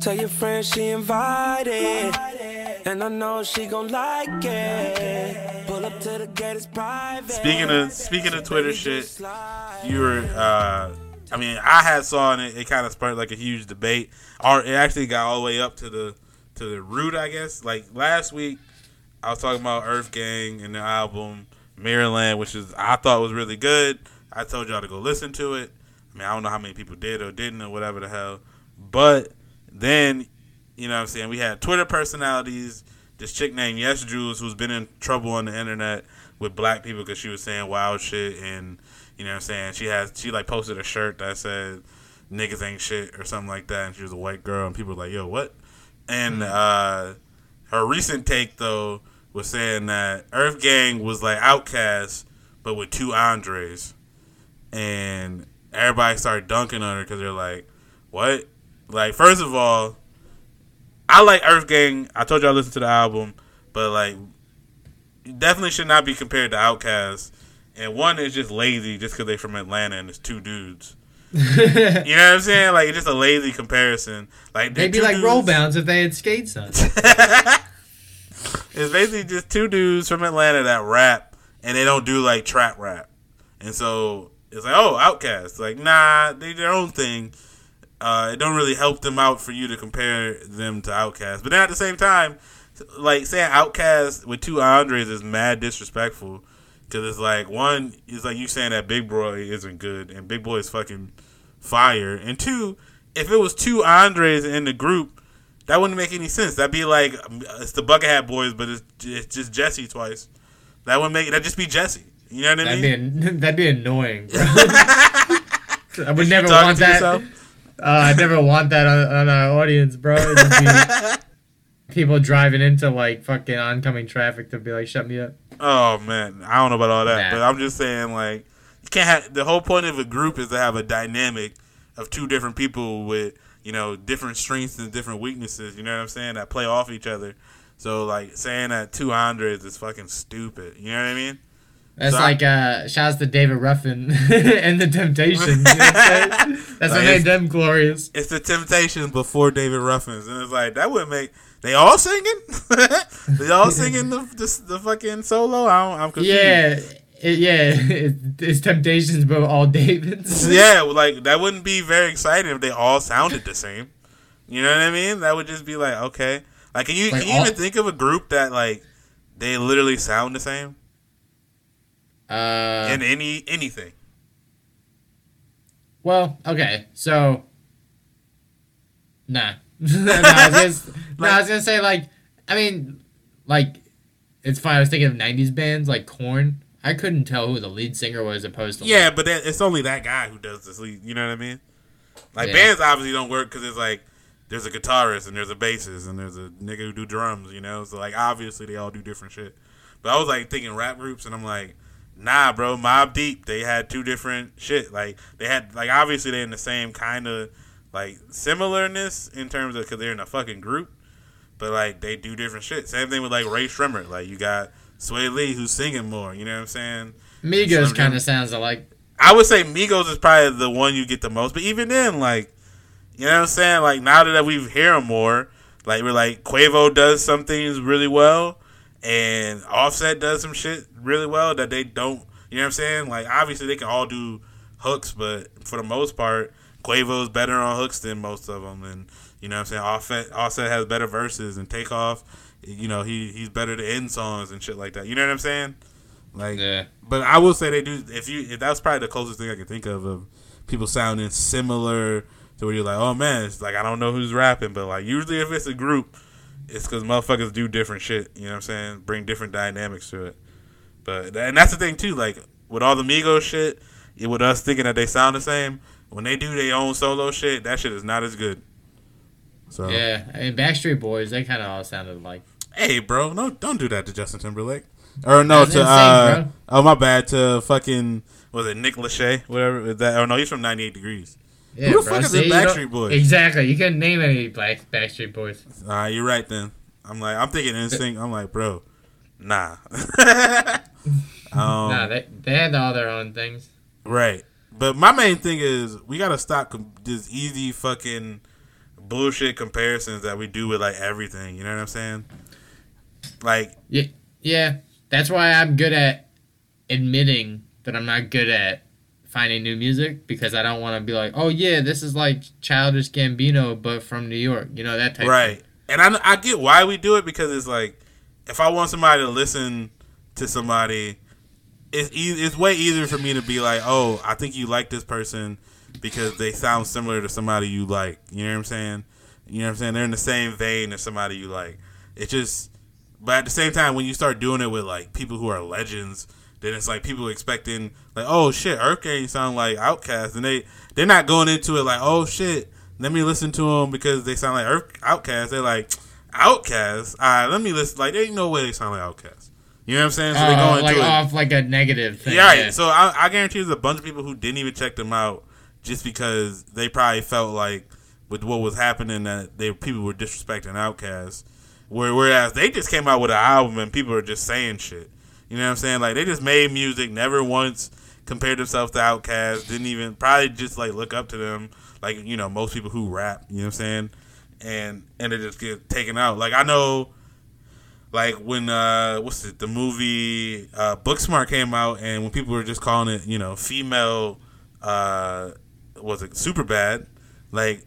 Tell your friend she invited. And I know she gon' like it. Pull up to the gate, it's private. Speaking of speaking of Twitter shit, you were. Uh, I mean, I had saw it. It kind of sparked like a huge debate, or it actually got all the way up to the to the root, I guess. Like last week, I was talking about EarthGang and the album Mirrorland, which is I thought was really good. I told y'all to go listen to it. I mean, I don't know how many people did or didn't or whatever the hell, but then you know what I'm saying? We had Twitter personalities. This chick named Yesjulz, who's been in trouble on the internet with black people because she was saying wild shit, and you know what I'm saying? She has she like posted a shirt that said "niggas ain't shit" or something like that, and she was a white girl, and people were like, "Yo, what?" And uh, her recent take though was saying that EarthGang was like OutKast, but with two Andres, and everybody started dunking on her because they're like, "What?" Like, first of all I like EarthGang. I told you I listened to the album, but like, definitely should not be compared to OutKast. And one is just lazy just because they're from Atlanta and it's two dudes. you know what I'm saying? Like, it's just a lazy comparison. Like, they'd be like dudes. roll bounds if they had skates on. it's basically just two dudes from Atlanta that rap and they don't do like trap rap. And so it's like, oh, OutKast. Like, nah, they do their own thing uh, it don't really help them out for you to compare them to OutKast. But then at the same time, like saying OutKast with two Andres is mad disrespectful because it's like one is like you saying that Big Boi isn't good and Big Boi is fucking fire, and two, if it was two Andres in the group. That wouldn't make any sense. That'd be like it's the Bucket Hat Boys, but it's, it's just Jesse twice. That would make that just be Jesse. You know what I that'd mean? Be, that'd be annoying. I would never want that. Yourself? Uh, I never want that on, on our audience, bro. people driving into like fucking oncoming traffic to be like, "Shut me up." Oh man, I don't know about all that, nah. but I'm just saying like you can't have the whole point of a group is to have a dynamic of two different people with you know different strengths and different weaknesses. You know what I'm saying that play off each other. So like saying that two Andres is fucking stupid. You know what I mean? That's so like uh shouts to David Ruffin and the Temptations. You know That's like what made them glorious. It's the Temptations before David Ruffin's, and it's like that would make they all singing. they all singing the, the, the fucking solo. I am confused. Yeah. It, yeah, it, it's Temptations, but all Davids. yeah, like that wouldn't be very exciting if they all sounded the same. You know what I mean? That would just be like okay. Like, can you like can you all, even think of a group that like they literally sound the same? Uh, in any anything. Well, okay, so nah. no, I was gonna, no, I was gonna say like, I mean, like, it's fine. I was thinking of '90s bands like Korn. I couldn't tell who the lead singer was opposed to. Yeah, like, but that, it's only that guy who does this lead. You know what I mean? Like yeah. bands obviously don't work because it's like there's a guitarist and there's a bassist and there's a nigga who do drums. You know, so like obviously they all do different shit. But I was like thinking rap groups and I'm like, Nah, bro, Mobb Deep. They had two different shit. Like they had like obviously they're in the same kind of like similarness in terms of because they're in a fucking group, but like they do different shit. Same thing with like Rae Sremmurd. Like you got Swae Lee who's singing more. You know what I'm saying? Migos kind of sounds like. I would say Migos is probably the one you get the most, but even then, like, you know what I'm saying? Like now that we hear them more, like we're like Quavo does some things really well, and Offset does some shit really well that they don't. You know what I'm saying? Like obviously they can all do hooks, but for the most part, Quavo's better on hooks than most of them, and you know what I'm saying. Offset Offset has better verses and Takeoff. You know he he's better to end songs and shit like that. You know what I'm saying? Like, yeah. But I will say they do. If you if that's probably the closest thing I can think of of people sounding similar to where you're like, oh man, it's like I don't know who's rapping, but like usually if it's a group it's because motherfuckers do different shit. You know what I'm saying? Bring different dynamics to it. But and that's the thing too. Like with all the Migos shit, with us thinking that they sound the same, when they do their own solo shit, that shit is not as good. So Yeah, and Backstreet Boys, they kind of all sounded like. hey, bro, no, don't do that to Justin Timberlake. Or no, to insane, uh, bro. oh my bad, to fucking was it Nick Lachey, whatever that? Oh no, he's from 98 Degrees. Yeah, Who the bro, fuck is the Backstreet Boys? Exactly, you couldn't name any Black Backstreet Boys. Uh, you're right then. I'm like, I'm thinking instinct. I'm like, bro, nah. um, nah, they they had all their own things. Right. But my main thing is we gotta stop com- this easy fucking bullshit comparisons that we do with like everything. You know what I'm saying? Like, Yeah, yeah. That's why I'm good at admitting that I'm not good at finding new music because I don't want to be like, oh yeah, this is like Childish Gambino but from New York. You know that type. right. Of And I I get why we do it because it's like if I want somebody to listen to somebody, it's e- it's way easier for me to be like, oh, I think you like this person because they sound similar to somebody you like. You know what I'm saying? You know what I'm saying? They're in the same vein as somebody you like. It just, but at the same time, when you start doing it with like people who are legends, then it's like people expecting like, oh shit, Hurricane sound like OutKast, and they they're not going into it like, oh shit, let me listen to them because they sound like Urk- OutKast. They're like OutKast. All right, let me listen. Like, there ain't no way they sound like OutKast. You know what I'm saying? So they go uh, into like it. off like a negative thing. Yeah, right. yeah. So I, I guarantee there's a bunch of people who didn't even check them out just because they probably felt like with what was happening that they people were disrespecting OutKast. Whereas they just came out with an album and people are just saying shit. You know what I'm saying? Like they just made music, never once compared themselves to OutKast. Didn't even probably just like look up to them, like you know most people who rap. You know what I'm saying? And and they just get taken out. Like I know like when uh what's it the movie uh Booksmart came out and when people were just calling it you know female uh was it Superbad like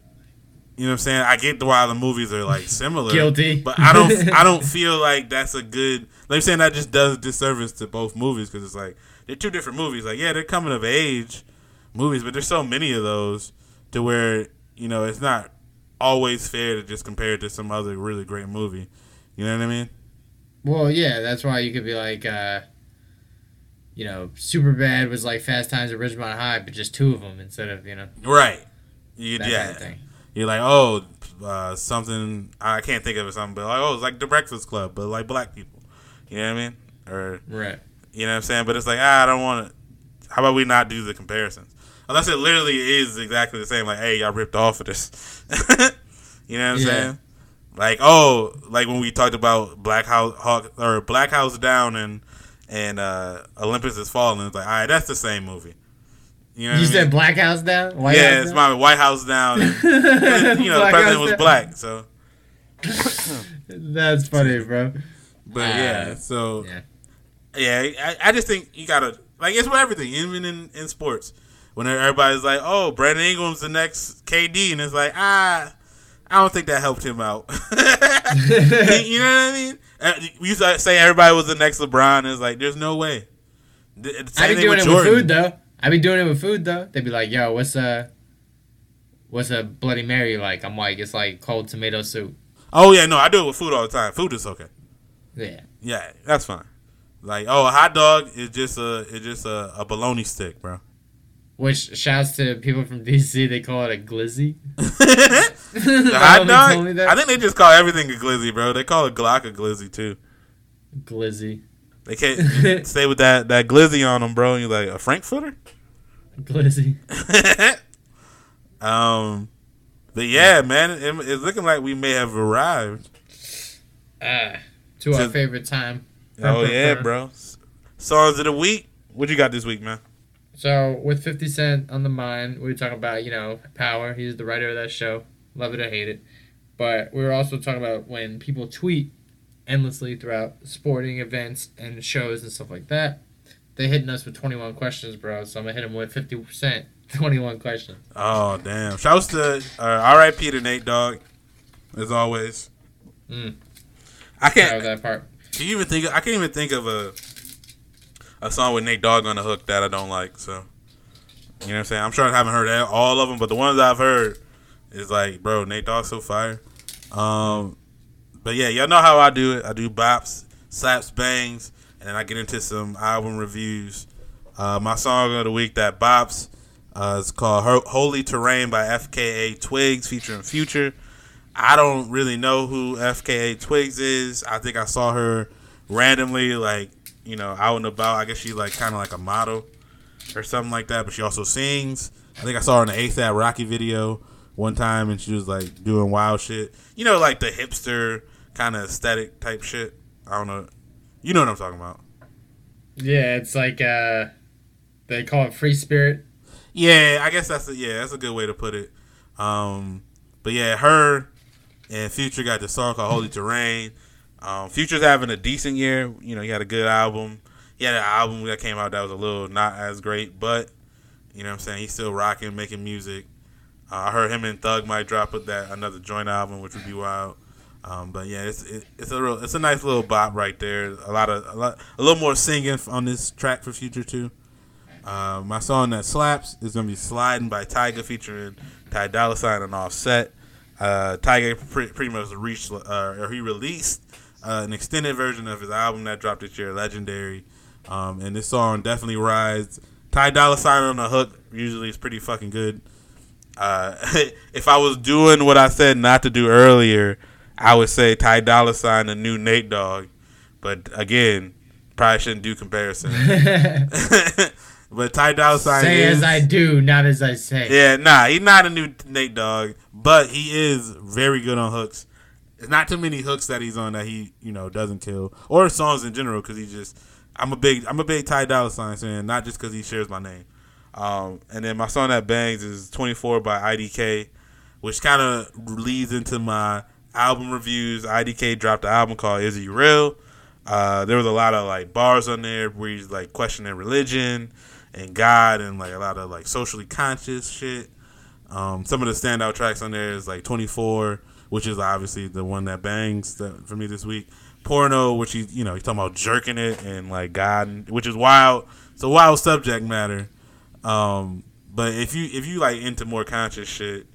you know what I'm saying I get why the movies are like similar Guilty. but I don't I don't feel like that's a good like I'm saying that just does disservice to both movies because it's like they're two different movies like yeah they're coming of age movies but there's so many of those to where you know it's not always fair to just compare it to some other really great movie you know what I mean Well, yeah, that's why you could be like, uh, you know, Superbad was like Fast Times at Ridgemont High, but just two of them instead of you know Right. You, yeah. kind of. You're like, oh, uh, something I can't think of it something, but like, oh, it's like the Breakfast Club, but like black people. You know what I mean? Or Right. you know what I'm saying? But it's like, ah, I don't want to. How about we not do the comparisons? Unless it literally is exactly the same. Like, hey, y'all ripped off of this. you know what I'm Yeah. saying? Like, oh, like when we talked about Black House Hawk or Black House Down and and uh, Olympus is falling. It's like, all right, that's the same movie. You know You said mean? Black House down. White yeah, House it's down? my White House down. And, you know, the president House was down. black, so. That's funny, bro. But Uh, yeah, so yeah. yeah, I, I just think you gotta like it's with everything, even in in sports. When everybody's like, "Oh, Brandon Ingram's the next KD," and it's like, ah, I don't think that helped him out. you know what I mean? Uh, We used to say everybody was the next LeBron. And it's like, there's no way. The- the I same be thing doing it Jordan. with food though. I be doing it with food though. They'd be like, "Yo, what's a what's a Bloody Mary like?" I'm like, "It's like cold tomato soup." Oh yeah, no, I do it with food all the time. Food is okay. Yeah. Yeah, that's fine. Like, oh, a hot dog is just a it's just a, a bologna stick, bro. Which shouts to people from DC. They call it a glizzy. The hot they told me dog? I think they just call everything a glizzy, bro. They call a Glock a glizzy too. Glizzy. They can't stay with that that glizzy on them, bro. And you're like a frankfurter. Glizzy. um, but yeah, man, it, it's looking like we may have arrived. Ah, to our favorite time. Oh yeah, bro. Songs of the week. What you got this week, man? So with 50 Cent on the mind, we were talking about you know power. He's the writer of that show. Love it or hate it. But we were also talking about when people tweet endlessly throughout sporting events and shows and stuff like that. They hitting us with 21 questions, bro. So I'm gonna hit them with 50 percent 21 questions. Oh damn! Shouts to uh, R.I.P. to Nate Dogg, as always. Mm. I can't. was that part. Can you even think? Of, I can't even think of a a song with Nate Dogg on the hook that I don't like. So you know what I'm saying? I'm sure I haven't heard all of them, but the ones I've heard is like, bro, Nate Dogg's so fire. Um, but yeah, y'all know how I do it. I do bops, slaps, bangs, and then I get into some album reviews. Uh, my song of the week that bops Uh, it's called Holy Terrain by FKA Twigs featuring Future. I don't really know who FKA Twigs is. I think I saw her randomly, like you know, out and about. I guess she's like kind of like a model or something like that. But she also sings. I think I saw her in the ASAP Rocky video one time, and she was like doing wild shit. You know, like the hipster kind of aesthetic type shit. I don't know. You know what I'm talking about? Yeah, it's like uh, they call it free spirit. Yeah, I guess that's a, yeah, that's a good way to put it. Um, but yeah, her and Future got the song called Holy Terrain. Um, Future's having a decent year. You know, he had a good album. He had an album that came out that was a little not as great, but you know what I'm saying? He's still rocking, making music. Uh, I heard him and Thug might drop that another joint album, which would be wild. Um, but yeah, it's it, it's a real it's a nice little bop right there. A lot of a lot a little more singing on this track for Future too. Uh, my song that slaps is gonna be "Sliding" by Tyga featuring Ty Dolla Sign and Offset. Uh, Tyga pre- pretty much reached uh, or he released uh, an extended version of his album that dropped this year, Legendary. Um, and this song definitely rides. Ty Dolla Sign on the hook usually is pretty fucking good. Uh, if I was doing what I said not to do earlier, I would say Ty Dolla Sign, a new Nate Dogg. But again, probably shouldn't do comparison. but Ty Dolla Sign Say is, as I do, not as I say. yeah, nah, he's not a new Nate Dogg, but he is very good on hooks. It's not too many hooks that he's on that he you know doesn't kill, or songs in general because he just. I'm a big I'm a big Ty Dolla Sign fan, not just because he shares my name. Um, and then my song that bangs is 24 by IDK, which kind of leads into my album reviews. IDK dropped an album called Is He Real? Uh, there was a lot of like bars on there where he's like questioning religion and God and like a lot of like socially conscious shit. Um, some of the standout tracks on there is like 24, which is obviously the one that bangs that, for me this week. Porno, which he you know he's talking about jerking it and like God, which is wild. It's a wild subject matter. Um, but if you if you like into more conscious shit,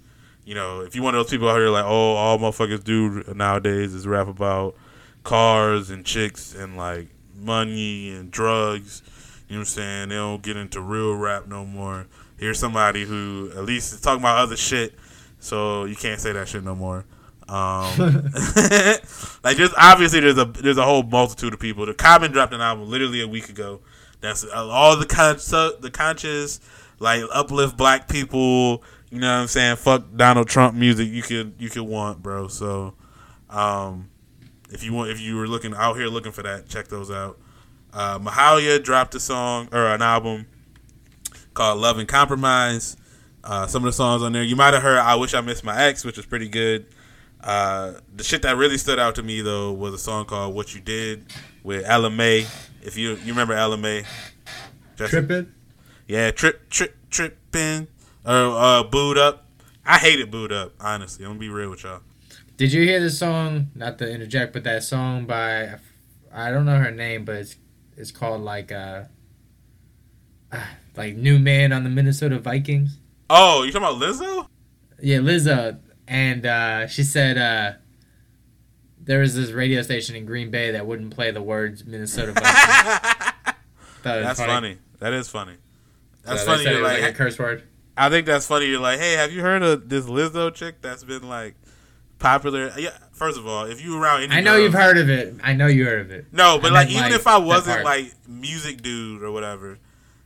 you know, if you one of those people out here like, oh, all motherfuckers do nowadays is rap about cars and chicks and like money and drugs. You know what I'm saying? They don't get into real rap no more. Here's somebody who at least is talking about other shit, so you can't say that shit no more. Um, like there's obviously there's a there's a whole multitude of people. The Common dropped an album literally a week ago. That's uh, all the con- the conscious like uplift black people. You know what I'm saying? Fuck Donald Trump music. You could you could want, bro. So, um, if you want if you were looking out here looking for that, check those out. Uh, Mahalia dropped a song or an album called Love and Compromise. Uh, some of the songs on there you might have heard "I Wish I Missed My Ex," which was pretty good. Uh, the shit that really stood out to me though was a song called "What You Did" with Ella Mai. If you you remember Ella Mai, Tripping. Yeah, trip, trip, tripping, or uh, booed up. I hated booed up. Honestly, I'm gonna be real with y'all. Did you hear the song? Not to interject, but that song by I don't know her name, but it's it's called like uh like New Man on the Minnesota Vikings. Oh, you talking about Lizzo? Yeah, Lizzo, and uh, she said uh, there was this radio station in Green Bay that wouldn't play the words Minnesota Vikings. Thought it was That's funny. That is funny. That's So funny. They said it was like, like a curse word. I think that's funny. You're like, hey, have you heard of this Lizzo chick that's been like popular? Yeah. First of all, if you around, any I know girls- you've heard of it. I know you heard of it. No, but like even like, if I wasn't like music dude or whatever,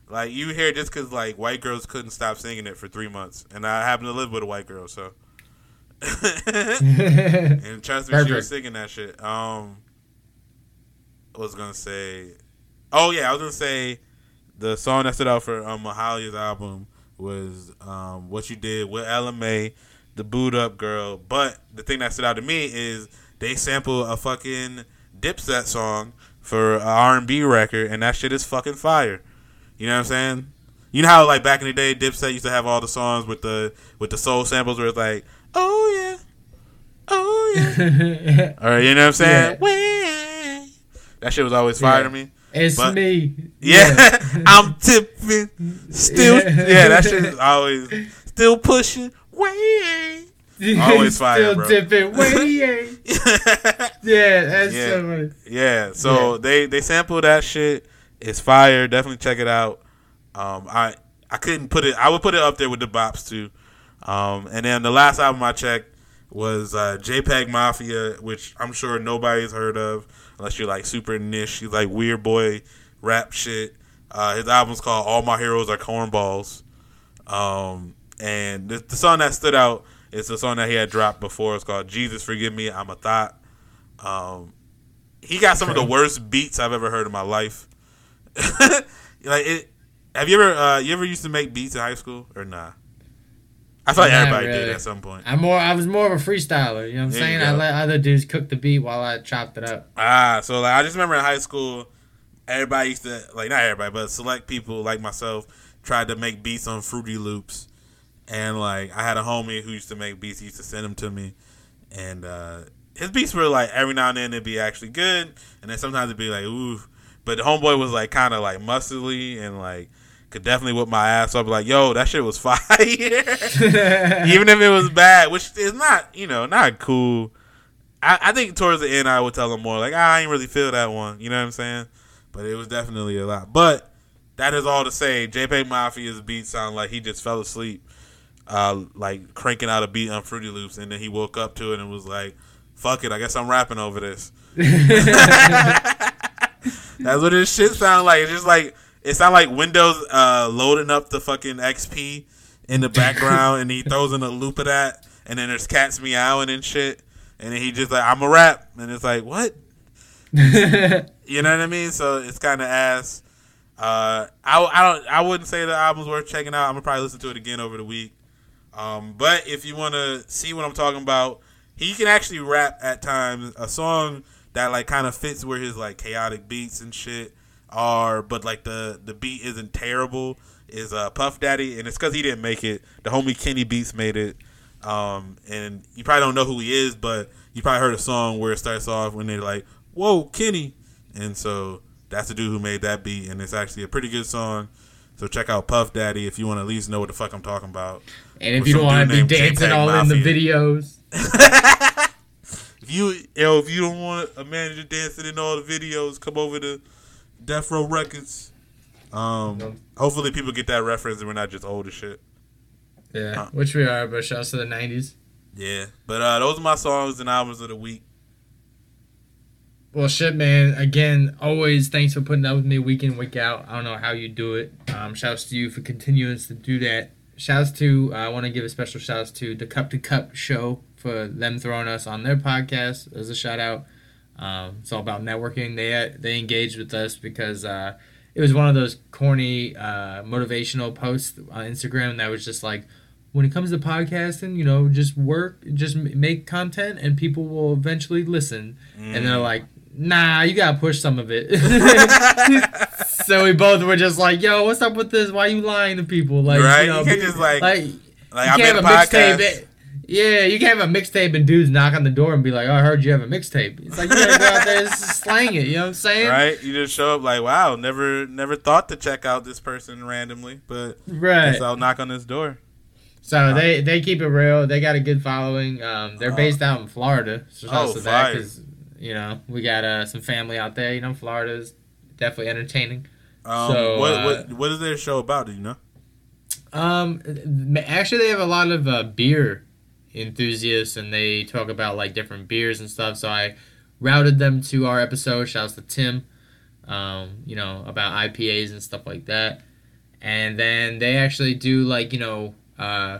like you hear just because like white girls couldn't stop singing it for three months, and I happen to live with a white girl, so. and trust me, she was singing that shit. Um, I was gonna say, oh yeah, I was gonna say, the song that stood out for um, Mahalia's album was um, "What You Did" with Mai, the boot up girl. But the thing that stood out to me is they sample a fucking Dipset song for an R and B record, and that shit is fucking fire. You know what I'm saying? You know how like back in the day, Dipset used to have all the songs with the with the soul samples where it's like, oh yeah, oh yeah. All right, you know what I'm saying? Yeah. That shit was always fire Yeah. to me. It's But- me. Yeah, I'm tipping, still. Yeah. Yeah, that shit is always still pushing. Way. Always fire, Still bro. dipping. Way. yeah, that's Yeah. so funny. Yeah, so Yeah. they they sample that shit. It's fire. Definitely check it out. Um, I I couldn't put it. I would put it up there with the bops too. Um, and then the last album I checked was uh, JPEG Mafia, which I'm sure nobody's heard of unless you're like super niche. He's like weird boy rap shit. Uh, his album's called All My Heroes Are Cornballs. Um, and the, the, song that stood out is the song that he had dropped before. It's called Jesus Forgive Me, I'm a Thot. Um, he got some of the worst beats I've ever heard in my life. like it. Have you ever uh, you ever used to make beats in high school or nah? I thought like everybody really. did at some point. I'm more. I was more of a freestyler. You know what I'm there saying? I let other dudes cook the beat while I chopped it up. Ah, so like I just remember in high school, everybody used to like not everybody, but select people like myself tried to make beats on Fruity Loops, and like I had a homie who used to make beats. He used to send them to me, and uh, his beats were like every now and then it'd be actually good, and then sometimes it'd be like ooh. But the homeboy was like kind of like muscly and like could definitely whip my ass up. Like, yo, that shit was fire. Even if it was bad, which is not, you know, not cool. I, I think towards the end, I would tell him more like, ah, I ain't really feel that one. You know what I'm saying? But it was definitely a lot. But that is all to say. JPEG Mafia's beat sound like he just fell asleep, uh, like cranking out a beat on Fruity Loops, and then he woke up to it and was like, "Fuck it, I guess I'm rapping over this." That's what his shit sound like. It's just like it sounds like Windows uh, loading up the fucking XP in the background, and he throws in a loop of that, and then there's cats meowing and shit, and then he just like I'm a rap, and it's like what? you know what I mean? So it's kind of ass. Uh, I, I don't I wouldn't say the album's worth checking out. I'm gonna probably listen to it again over the week. Um, but if you want to see what I'm talking about, he can actually rap at times. A song that like kind of fits where his like chaotic beats and shit are, but like the the beat isn't terrible. Is uh, Puff Daddy, and it's because he didn't make it. The homie Kenny Beats made it, um, and you probably don't know who he is, but you probably heard a song where it starts off when they're like, "Whoa, Kenny," and so that's the dude who made that beat, and it's actually a pretty good song. So check out Puff Daddy if you want to at least know what the fuck I'm talking about. And if you don't want to be dancing all Mafia. in the videos. if you, yo, if you don't want a manager dancing in all the videos, come over to Death Row Records. Um, hopefully people get that reference and we're not just old as shit. Yeah, uh, which we are, but shouts to the '90s. Yeah, but uh, those are my songs and albums of the week. Well, shit, man. Again, always thanks for putting up with me week in, week out. I don't know how you do it. Um, shouts to you for continuing to do that. Shouts to, uh, I want to give a special shouts to the Cup to Cup show for them throwing us on their podcast as a shout out. Um, it's all about networking. They they engaged with us because uh, it was one of those corny uh, motivational posts on Instagram that was just like, when it comes to podcasting, you know, just work, just make content, and people will eventually listen. Mm. And they're mm. like, nah, you gotta push some of it. so we both were just like, yo, what's up with this? Why are you lying to people? Like, right? you, know, you can't just like, like, like I made a podcast. Yeah, you can't have a mixtape and dudes knock on the door and be like, oh, I heard you have a mixtape. It's like you gotta go out there and slang it, you know what I'm saying? Right? You just show up like, wow, never never thought to check out this person randomly, but right. So I'll knock on this door. So they, they keep it real. They got a good following. Um, they're uh, based out in Florida. So oh, to that because you know we got uh, some family out there. You know, Florida's definitely entertaining. Um, so what, what uh, what is their show about? Do you know? Um, actually, they have a lot of uh, beer enthusiasts and they talk about like different beers and stuff. So I routed them to our episode. Shouts to Tim, um, you know, about IPAs and stuff like that. And then they actually do like, you know, uh,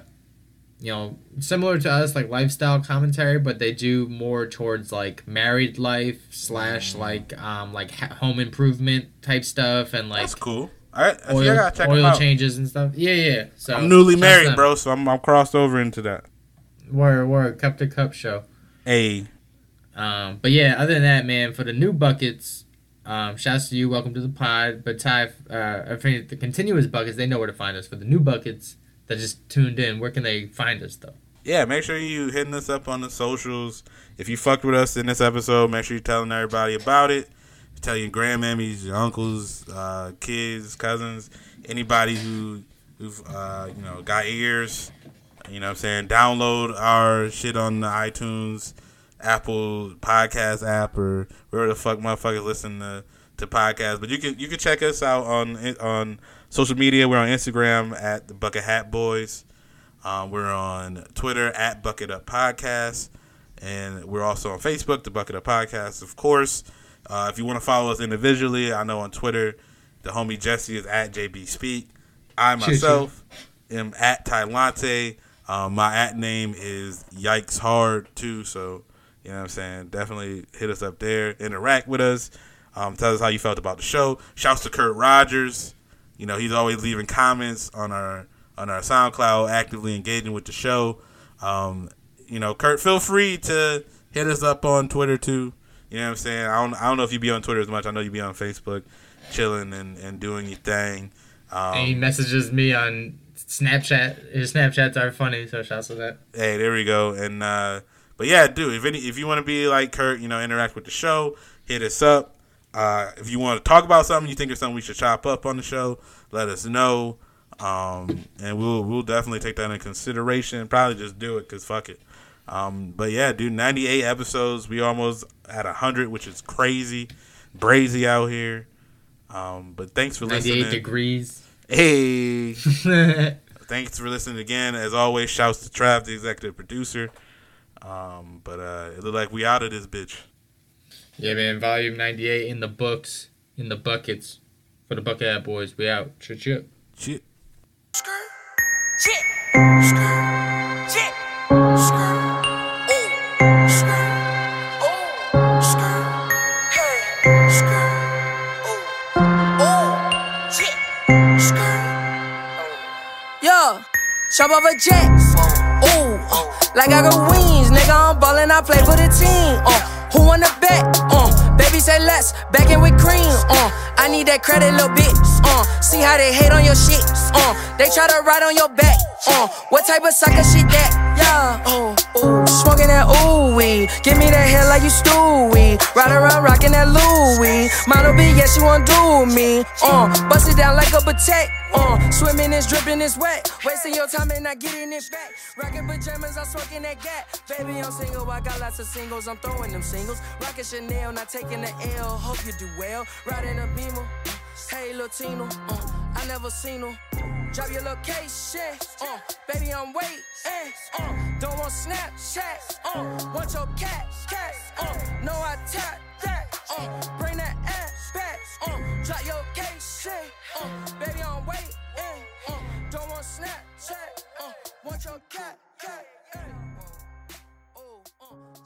you know, similar to us, like lifestyle commentary, but they do more towards like married life slash mm. like um like home improvement type stuff and like that's cool. All right. I, oil, oil changes and stuff. Yeah, yeah. So I'm newly married, bro, so I'm I'm crossed over into that. We're we're a cup to cup show. Hey. Um, but yeah, other than that, man, for the new buckets, um, shouts to you. Welcome to the pod. But Ty, uh, for the continuous buckets, they know where to find us. For the new buckets that just tuned in, where can they find us though? Yeah, make sure you hitting us up on the socials. If you fucked with us in this episode, make sure you're telling everybody about it. Tell your grandmammies, your uncles, uh, kids, cousins, anybody who who've uh, you know got ears you know what I'm saying? Download our shit on the iTunes, Apple Podcast app, or wherever the fuck motherfuckers listen to to podcast. But you can you can check us out on on social media. We're on Instagram at the Bucket Hat Boys. Um, we're on Twitter at Bucket Up Podcast, and we're also on Facebook, the Bucket Up Podcast, of course. Uh, if you want to follow us individually, I know on Twitter, the homie Jesse is at JB Speak. I myself am at Tylante. Um, my at name is Yikes Hard too, so you know what I'm saying. Definitely hit us up there, interact with us, um, tell us how you felt about the show. Shouts to Kurt Rogers. You know he's always leaving comments on our on our SoundCloud, actively engaging with the show. Um, you know, Kurt, feel free to hit us up on Twitter too. You know what I'm saying? I don't I don't know if you be on Twitter as much. I know you be on Facebook, chilling and, and doing your thing. Um, and he messages me on Snapchat. His Snapchats are funny, so shouts to that. Hey, there we go. And uh, but yeah, dude, if any if you want to be like Kurt, you know, interact with the show, hit us up. Uh, if you want to talk about something, you think it's something we should chop up on the show, let us know. Um, and we'll we'll definitely take that into consideration. Probably just do it because fuck it. Um, but yeah, dude, 98 episodes. We almost at 100, which is crazy. Brazy out here. Um, but thanks for 98 listening. degrees. Hey. thanks for listening again. As always, shouts to Trav, the executive producer. Um, but uh, it looked like we out of this bitch. Yeah, man. Volume 98 in the books, in the buckets. For the Bucket Boys, we out. Chip, chip. Chip. Skirt. Chip. Skirt. Chip. Chop off a jet. Ooh, uh, like I got wings. Nigga, I'm ballin', I play for the team. Uh, who wanna bet? Uh, baby say let's back in with cream. Uh, I need that credit, little bitch. Uh, see how they hate on your shit. Uh, they try to ride on your back. Uh, what type of sucker shit that? Yeah. Oh, ooh, smoking that ooh weed. Give me that hair like you Stewie. Ride around rocking that Louis. Model B, yeah, she won't do me. Uh, bust it down like a potato. Uh, swimming is dripping is wet. Wasting your time and not getting it back. Rocking pajamas, I'm smoking that gap. Baby, I'm single, I got lots of singles. I'm throwing them singles. Rocking Chanel, not taking the L. Hope you do well. Riding a beamer. Hey, Latino. Uh, I never seen her. Drop your location. Uh, baby, I'm waiting. Uh, don't want Snapchat. Uh, want your cat. Cat. Uh, no, I tap that, uh, bring that ass back, uh, drop your case, uh, baby, I'm waiting, uh, don't want Snapchat, uh, want your cat, cat, uh, oh, uh, uh.